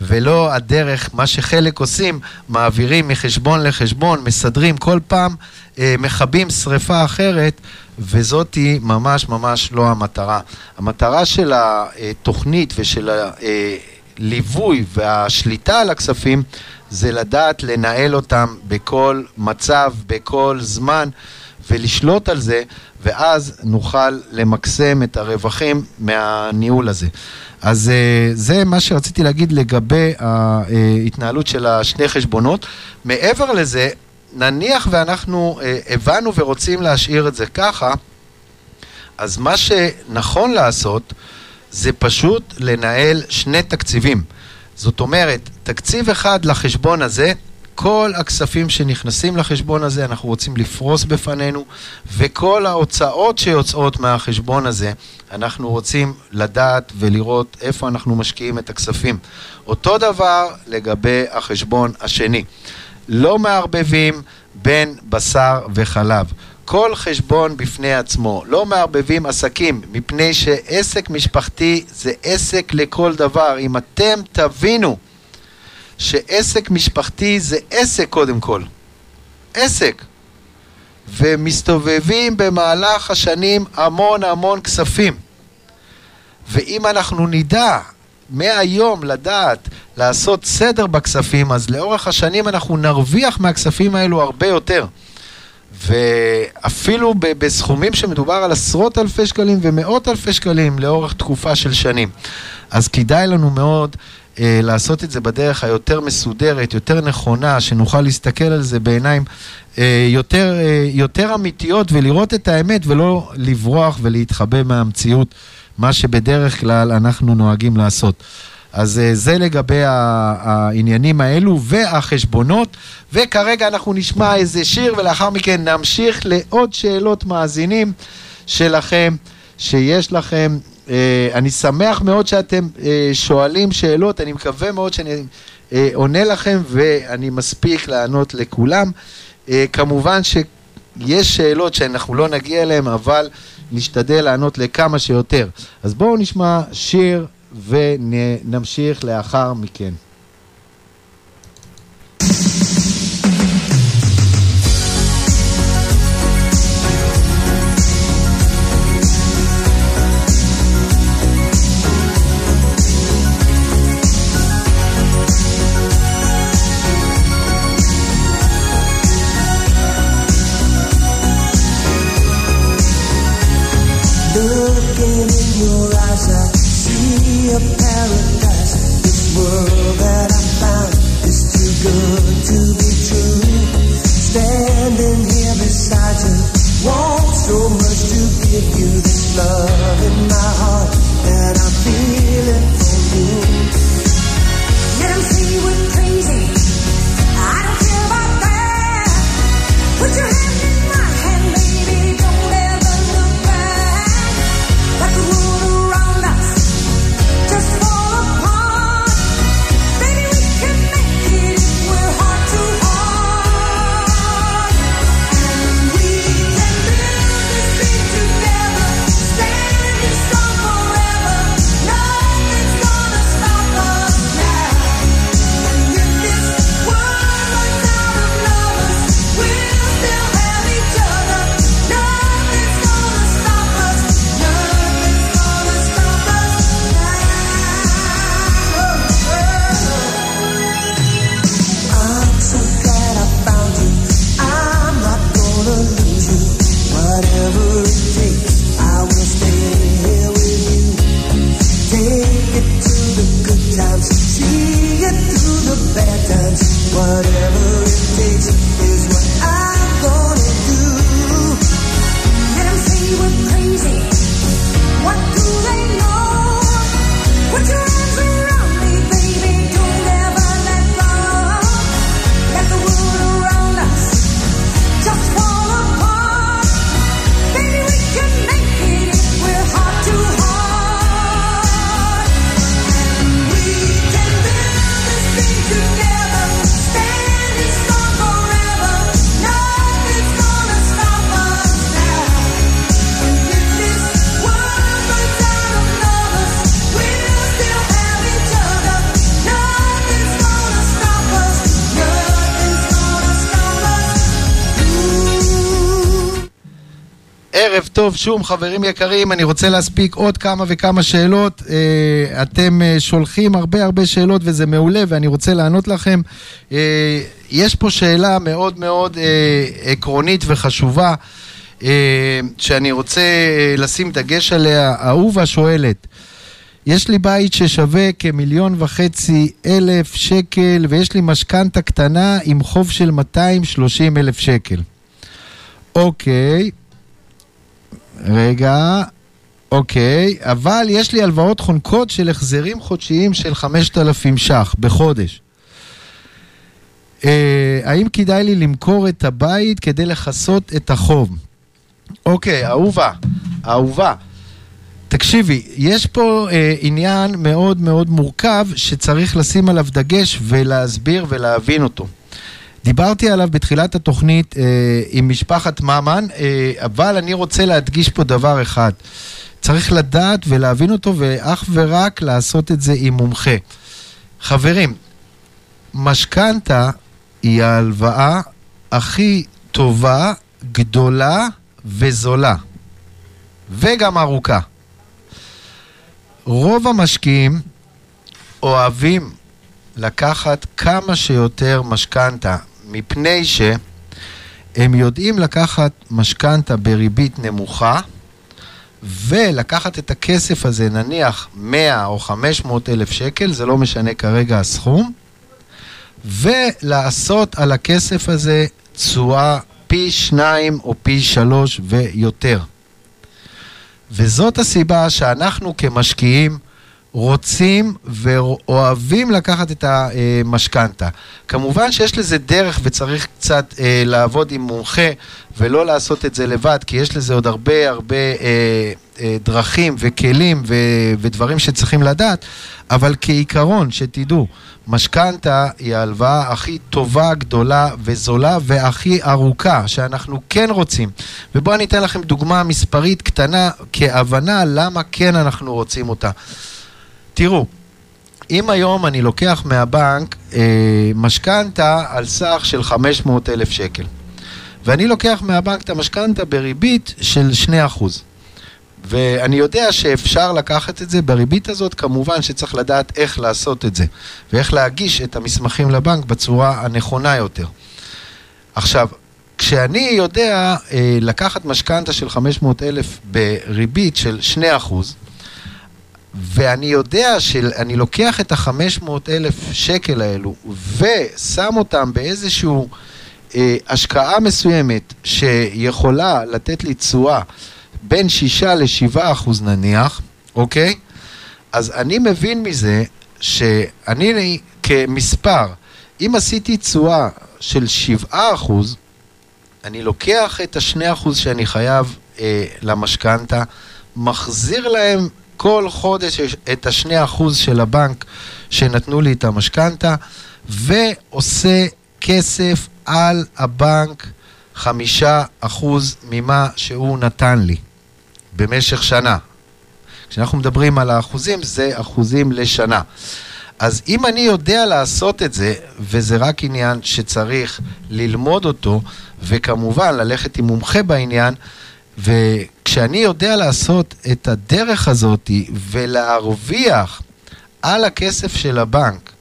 ולא הדרך, מה שחלק עושים, מעבירים מחשבון לחשבון, מסדרים כל פעם, אה, מכבים שריפה אחרת, וזאתי ממש ממש לא המטרה. המטרה של התוכנית ושל הליווי והשליטה על הכספים זה לדעת לנהל אותם בכל מצב, בכל זמן, ולשלוט על זה, ואז נוכל למקסם את הרווחים מהניהול הזה. אז אה, זה מה שרציתי להגיד לגבי ההתנהלות של השני חשבונות. מעבר לזה, נניח ואנחנו אה, הבנו ורוצים להשאיר את זה ככה, אז מה שנכון לעשות זה פשוט לנהל שני תקציבים. זאת אומרת, תקציב אחד לחשבון הזה, כל הכספים שנכנסים לחשבון הזה, אנחנו רוצים לפרוס בפנינו, וכל ההוצאות שיוצאות מהחשבון הזה, אנחנו רוצים לדעת ולראות איפה אנחנו משקיעים את הכספים. אותו דבר לגבי החשבון השני. לא מערבבים בין בשר וחלב. כל חשבון בפני עצמו, לא מערבבים עסקים, מפני שעסק משפחתי זה עסק לכל דבר. אם אתם תבינו שעסק משפחתי זה עסק קודם כל, עסק, ומסתובבים במהלך השנים המון המון כספים. ואם אנחנו נדע מהיום לדעת לעשות סדר בכספים, אז לאורך השנים אנחנו נרוויח מהכספים האלו הרבה יותר. ואפילו בסכומים שמדובר על עשרות אלפי שקלים ומאות אלפי שקלים לאורך תקופה של שנים. אז כדאי לנו מאוד אה, לעשות את זה בדרך היותר מסודרת, יותר נכונה, שנוכל להסתכל על זה בעיניים אה, יותר, אה, יותר אמיתיות ולראות את האמת ולא לברוח ולהתחבא מהמציאות, מה שבדרך כלל אנחנו נוהגים לעשות. אז אה, זה לגבי העניינים האלו והחשבונות, וכרגע אנחנו נשמע איזה שיר ולאחר מכן נמשיך לעוד שאלות מאזינים שלכם, שיש לכם. אה, אני שמח מאוד שאתם אה, שואלים שאלות, אני מקווה מאוד שאני עונה לכם ואני מספיק לענות לכולם. כמובן שיש שאלות שאנחנו לא נגיע אליהן, אבל נשתדל לענות לכמה שיותר. אז בואו נשמע שיר ונמשיך לאחר מכן. טוב, שום חברים יקרים, אני רוצה להספיק עוד כמה וכמה שאלות. אה, אתם אה, שולחים הרבה הרבה שאלות וזה מעולה ואני רוצה לענות לכם. אה, יש פה שאלה מאוד מאוד עקרונית וחשובה שאני רוצה לשים דגש עליה. אהובה שואלת, יש לי בית ששווה כמיליון וחצי אלף שקל ויש לי משכנתה קטנה עם חוב של 230 אלף שקל. אוקיי, רגע, אוקיי, אבל יש לי הלוואות חונקות של החזרים חודשיים של 5,000 ש"ח בחודש. אה, האם כדאי לי למכור את הבית כדי לכסות את החוב? אוקיי, אהובה, אהובה. תקשיבי, יש פה אה, עניין מאוד מאוד מורכב שצריך לשים עליו דגש ולהסביר ולהבין אותו. דיברתי עליו בתחילת התוכנית אה, עם משפחת ממן, אה, אבל אני רוצה להדגיש פה דבר אחד. צריך לדעת ולהבין אותו ואך ורק לעשות את זה עם מומחה. חברים, משכנתה היא ההלוואה הכי טובה, גדולה וזולה. וגם ארוכה. רוב המשקיעים אוהבים לקחת כמה שיותר משכנתה, מפני שהם יודעים לקחת משכנתה בריבית נמוכה, ולקחת את הכסף הזה, נניח 100 או 500 אלף שקל, זה לא משנה כרגע הסכום, ולעשות על הכסף הזה תשואה פי שניים או פי שלוש ויותר. וזאת הסיבה שאנחנו כמשקיעים רוצים ואוהבים לקחת את המשכנתה. כמובן שיש לזה דרך וצריך קצת אה, לעבוד עם מומחה ולא לעשות את זה לבד, כי יש לזה עוד הרבה הרבה אה, אה, דרכים וכלים ו, ודברים שצריכים לדעת, אבל כעיקרון, שתדעו, משכנתה היא ההלוואה הכי טובה, גדולה וזולה והכי ארוכה שאנחנו כן רוצים. ובואו אני אתן לכם דוגמה מספרית קטנה כהבנה למה כן אנחנו רוצים אותה. תראו, אם היום אני לוקח מהבנק אה, משכנתה על סך של 500 אלף שקל, ואני לוקח מהבנק את המשכנתה בריבית של 2%. ואני יודע שאפשר לקחת את זה בריבית הזאת, כמובן שצריך לדעת איך לעשות את זה, ואיך להגיש את המסמכים לבנק בצורה הנכונה יותר. עכשיו, כשאני יודע אה, לקחת משכנתה של 500 אלף בריבית של 2%, ואני יודע שאני לוקח את ה-500 אלף שקל האלו ושם אותם באיזשהו אה, השקעה מסוימת שיכולה לתת לי תשואה בין 6 ל-7 אחוז נניח, אוקיי? אז אני מבין מזה שאני כמספר, אם עשיתי תשואה של 7 אחוז, אני לוקח את ה-2 אחוז שאני חייב אה, למשכנתה, מחזיר להם כל חודש את השני אחוז של הבנק שנתנו לי את המשכנתה, ועושה כסף על הבנק חמישה אחוז ממה שהוא נתן לי במשך שנה. כשאנחנו מדברים על האחוזים, זה אחוזים לשנה. אז אם אני יודע לעשות את זה, וזה רק עניין שצריך ללמוד אותו, וכמובן ללכת עם מומחה בעניין, וכשאני יודע לעשות את הדרך הזאת ולהרוויח על הכסף של הבנק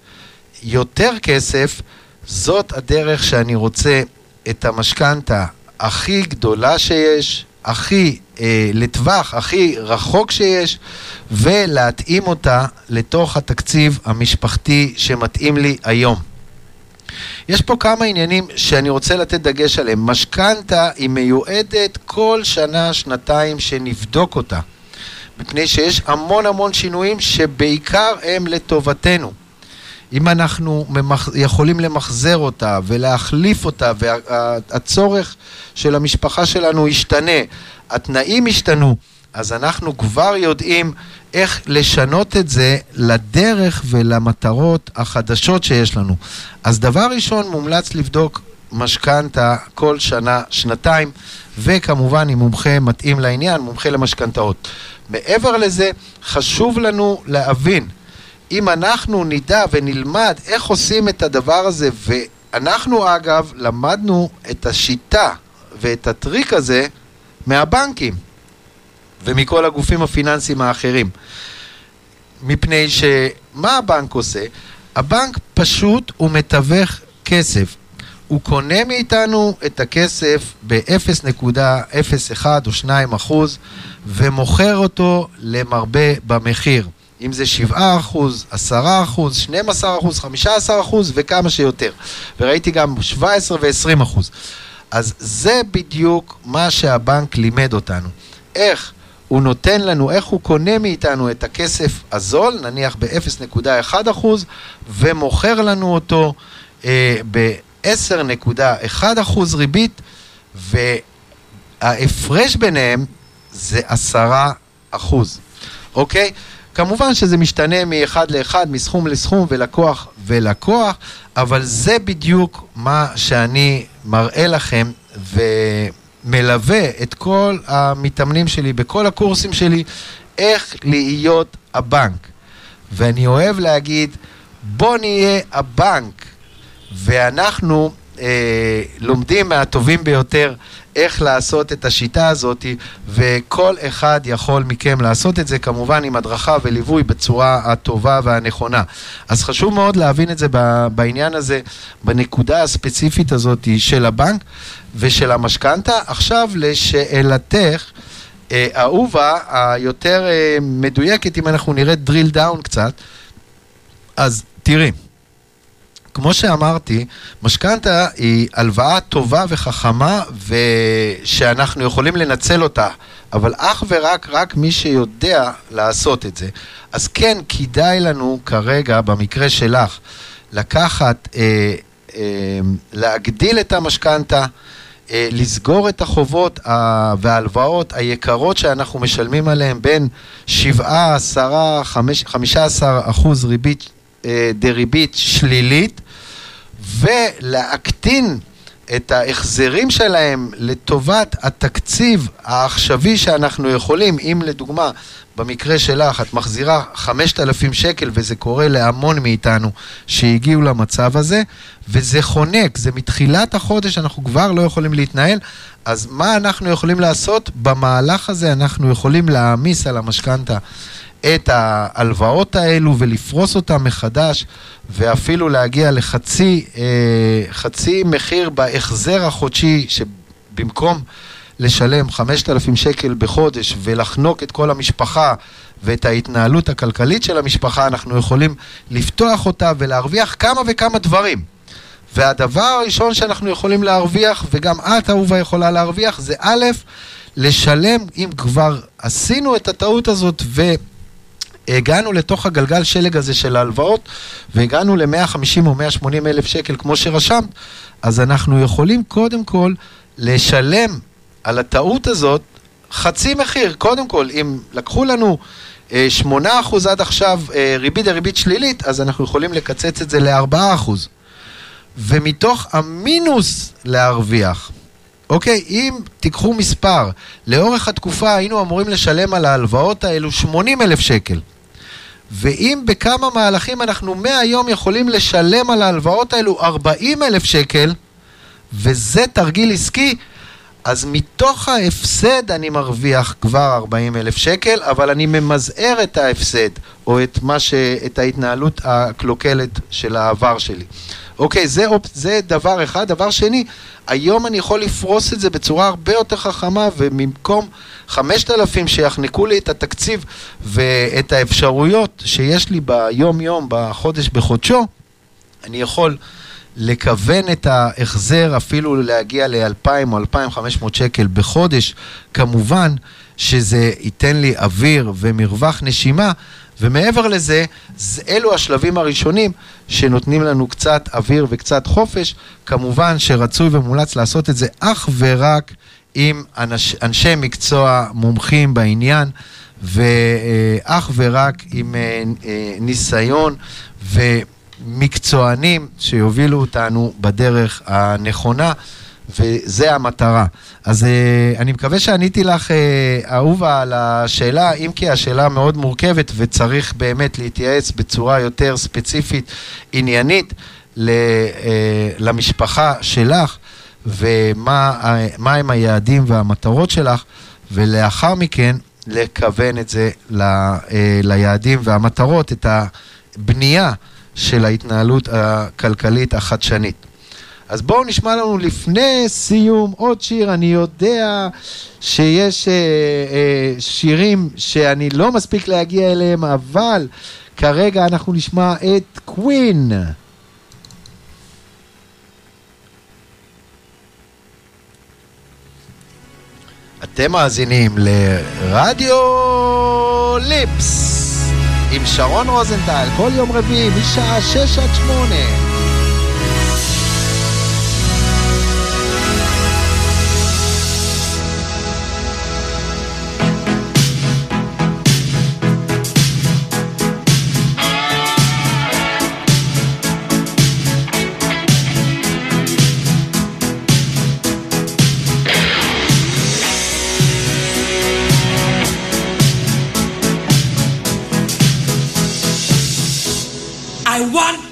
יותר כסף, זאת הדרך שאני רוצה את המשכנתה הכי גדולה שיש, הכי אה, לטווח הכי רחוק שיש, ולהתאים אותה לתוך התקציב המשפחתי שמתאים לי היום. יש פה כמה עניינים שאני רוצה לתת דגש עליהם. משכנתה היא מיועדת כל שנה, שנתיים שנבדוק אותה. מפני שיש המון המון שינויים שבעיקר הם לטובתנו. אם אנחנו ממח... יכולים למחזר אותה ולהחליף אותה והצורך של המשפחה שלנו ישתנה, התנאים השתנו, אז אנחנו כבר יודעים איך לשנות את זה לדרך ולמטרות החדשות שיש לנו. אז דבר ראשון, מומלץ לבדוק משכנתה כל שנה, שנתיים, וכמובן עם מומחה מתאים לעניין, מומחה למשכנתאות. מעבר לזה, חשוב לנו להבין, אם אנחנו נדע ונלמד איך עושים את הדבר הזה, ואנחנו אגב למדנו את השיטה ואת הטריק הזה מהבנקים. ומכל הגופים הפיננסיים האחרים. מפני שמה הבנק עושה? הבנק פשוט הוא מתווך כסף. הוא קונה מאיתנו את הכסף ב-0.01 או 2 אחוז ומוכר אותו למרבה במחיר. אם זה 7 אחוז, 10 אחוז, 12 אחוז, 15 אחוז וכמה שיותר. וראיתי גם 17 ו-20 אחוז. אז זה בדיוק מה שהבנק לימד אותנו. איך הוא נותן לנו, איך הוא קונה מאיתנו את הכסף הזול, נניח ב-0.1% ומוכר לנו אותו אה, 10.1 אחוז ריבית, וההפרש ביניהם זה 10 אחוז, אוקיי? כמובן שזה משתנה מאחד לאחד, מסכום לסכום ולקוח ולקוח, אבל זה בדיוק מה שאני מראה לכם ומלווה את כל המתאמנים שלי בכל הקורסים שלי, איך להיות הבנק. ואני אוהב להגיד, בוא נהיה הבנק, ואנחנו אה, לומדים מהטובים ביותר איך לעשות את השיטה הזאת, וכל אחד יכול מכם לעשות את זה, כמובן עם הדרכה וליווי בצורה הטובה והנכונה. אז חשוב מאוד להבין את זה בעניין הזה, בנקודה הספציפית הזאת של הבנק ושל המשכנתה. עכשיו לשאלתך, אה, אהובה, היותר אה, מדויקת, אם אנחנו נראה drill down קצת, אז תראי. כמו שאמרתי, משכנתה היא הלוואה טובה וחכמה ושאנחנו יכולים לנצל אותה, אבל אך ורק רק מי שיודע לעשות את זה. אז כן, כדאי לנו כרגע, במקרה שלך, לקחת, אה, אה, להגדיל את המשכנתה, אה, לסגור את החובות וההלוואות היקרות שאנחנו משלמים עליהן בין 7, 10, 15 אחוז ריבית אה, דריבית שלילית ולהקטין את ההחזרים שלהם לטובת התקציב העכשווי שאנחנו יכולים, אם לדוגמה במקרה שלך את מחזירה 5,000 שקל וזה קורה להמון מאיתנו שהגיעו למצב הזה וזה חונק, זה מתחילת החודש אנחנו כבר לא יכולים להתנהל אז מה אנחנו יכולים לעשות? במהלך הזה אנחנו יכולים להעמיס על המשכנתה את ההלוואות האלו ולפרוס אותן מחדש ואפילו להגיע לחצי אה, חצי מחיר בהחזר החודשי שבמקום לשלם 5,000 שקל בחודש ולחנוק את כל המשפחה ואת ההתנהלות הכלכלית של המשפחה, אנחנו יכולים לפתוח אותה ולהרוויח כמה וכמה דברים. והדבר הראשון שאנחנו יכולים להרוויח, וגם את אהובה יכולה להרוויח, זה א', לשלם, אם כבר עשינו את הטעות הזאת והגענו לתוך הגלגל שלג הזה של ההלוואות, והגענו ל-150 או 180 אלף שקל כמו שרשמת, אז אנחנו יכולים קודם כל לשלם על הטעות הזאת חצי מחיר. קודם כל, אם לקחו לנו 8% אה, עד עכשיו אה, ריבית דריבית שלילית, אז אנחנו יכולים לקצץ את זה ל-4%. ומתוך המינוס להרוויח. אוקיי, אם תיקחו מספר, לאורך התקופה היינו אמורים לשלם על ההלוואות האלו 80 אלף שקל. ואם בכמה מהלכים אנחנו מהיום יכולים לשלם על ההלוואות האלו 40 אלף שקל, וזה תרגיל עסקי, אז מתוך ההפסד אני מרוויח כבר 40 אלף שקל, אבל אני ממזער את ההפסד, או את, ש... את ההתנהלות הקלוקלת של העבר שלי. אוקיי, זה, זה דבר אחד. דבר שני, היום אני יכול לפרוס את זה בצורה הרבה יותר חכמה, ובמקום 5,000 שיחנקו לי את התקציב ואת האפשרויות שיש לי ביום-יום, בחודש, בחודשו, אני יכול... לכוון את ההחזר אפילו להגיע ל-2,000 או 2,500 שקל בחודש, כמובן שזה ייתן לי אוויר ומרווח נשימה, ומעבר לזה, אלו השלבים הראשונים שנותנים לנו קצת אוויר וקצת חופש. כמובן שרצוי ומומלץ לעשות את זה אך ורק עם אנש, אנשי מקצוע מומחים בעניין, ואך ורק עם אה, אה, ניסיון ו... מקצוענים שיובילו אותנו בדרך הנכונה, וזה המטרה. אז uh, אני מקווה שעניתי לך, uh, אהובה, על השאלה, אם כי השאלה מאוד מורכבת וצריך באמת להתייעץ בצורה יותר ספציפית, עניינית, ל, uh, למשפחה שלך, ומה הם היעדים והמטרות שלך, ולאחר מכן לכוון את זה ל, uh, ליעדים והמטרות, את הבנייה. של ההתנהלות הכלכלית החדשנית. אז בואו נשמע לנו לפני סיום עוד שיר, אני יודע שיש אה, אה, שירים שאני לא מספיק להגיע אליהם, אבל כרגע אנחנו נשמע את קווין. אתם מאזינים לרדיו ליפס. עם שרון רוזנטל כל יום רביעי משעה 6 עד 8. one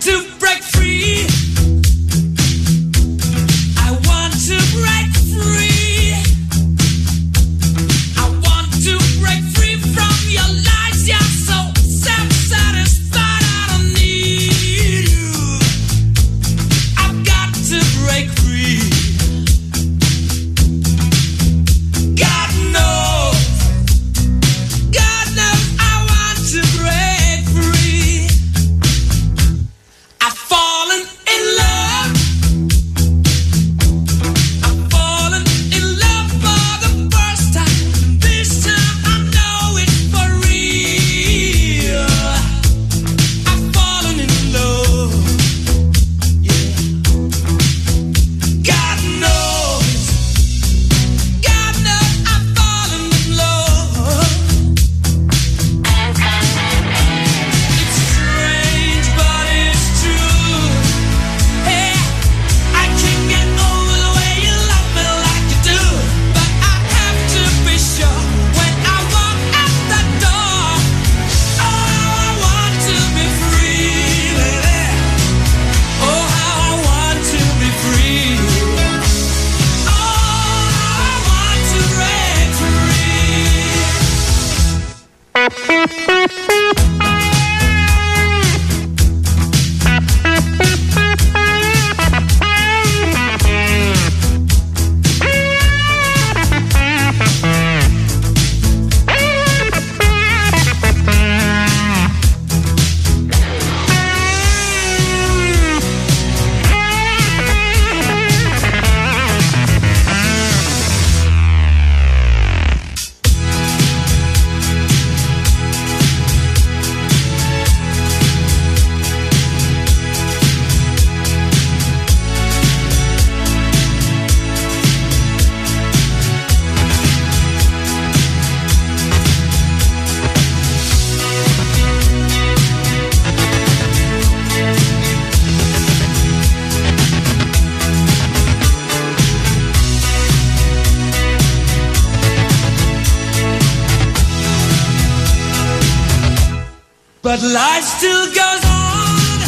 But life still goes on.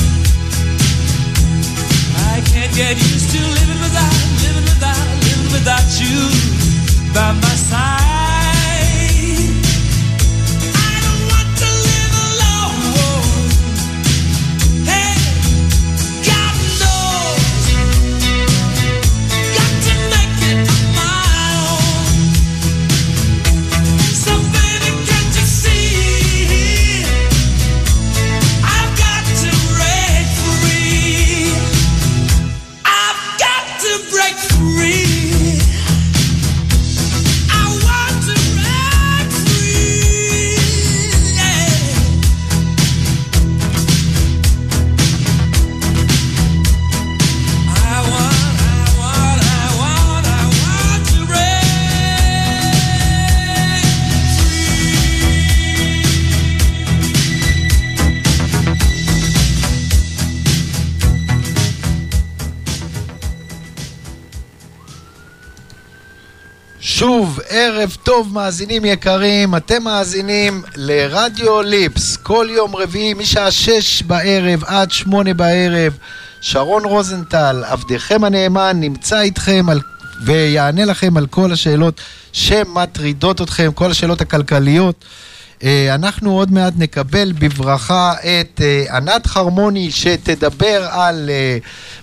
I can't get used ערב טוב מאזינים יקרים, אתם מאזינים לרדיו ליפס, כל יום רביעי משעה שש בערב עד שמונה בערב. שרון רוזנטל, עבדכם הנאמן, נמצא איתכם על, ויענה לכם על כל השאלות שמטרידות אתכם, כל השאלות הכלכליות. אה, אנחנו עוד מעט נקבל בברכה את אה, ענת חרמוני שתדבר על אה,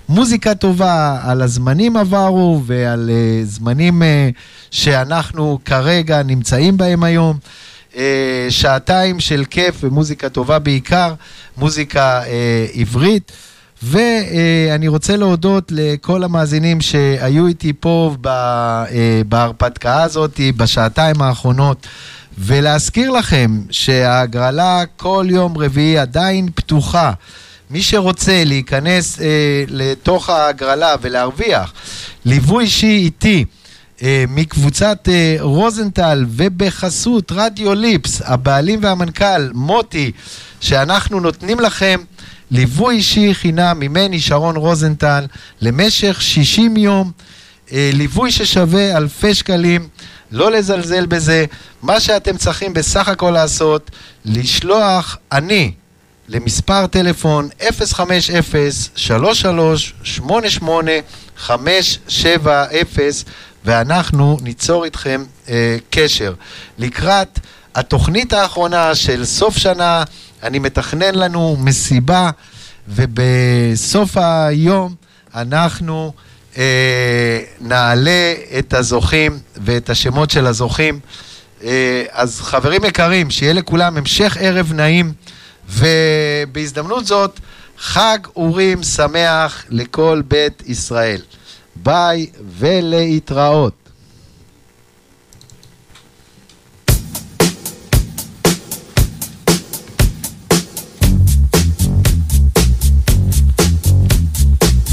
מוזיקה טובה, על הזמנים עברו ועל זמנים שאנחנו כרגע נמצאים בהם היום. שעתיים של כיף ומוזיקה טובה בעיקר, מוזיקה עברית. ואני רוצה להודות לכל המאזינים שהיו איתי פה בהרפתקה הזאת בשעתיים האחרונות. ולהזכיר לכם שההגרלה כל יום רביעי עדיין פתוחה. מי שרוצה להיכנס אה, לתוך ההגרלה ולהרוויח ליווי אישי איתי אה, מקבוצת אה, רוזנטל ובחסות רדיו ליפס, הבעלים והמנכ"ל מוטי, שאנחנו נותנים לכם ליווי אישי חינם ממני שרון רוזנטל למשך 60 יום, אה, ליווי ששווה אלפי שקלים. לא לזלזל בזה. מה שאתם צריכים בסך הכל לעשות, לשלוח אני למספר טלפון 050-3388-570 ואנחנו ניצור איתכם אה, קשר. לקראת התוכנית האחרונה של סוף שנה, אני מתכנן לנו מסיבה ובסוף היום אנחנו... אה, נעלה את הזוכים ואת השמות של הזוכים. אה, אז חברים יקרים, שיהיה לכולם המשך ערב נעים, ובהזדמנות זאת, חג אורים שמח לכל בית ישראל. ביי ולהתראות.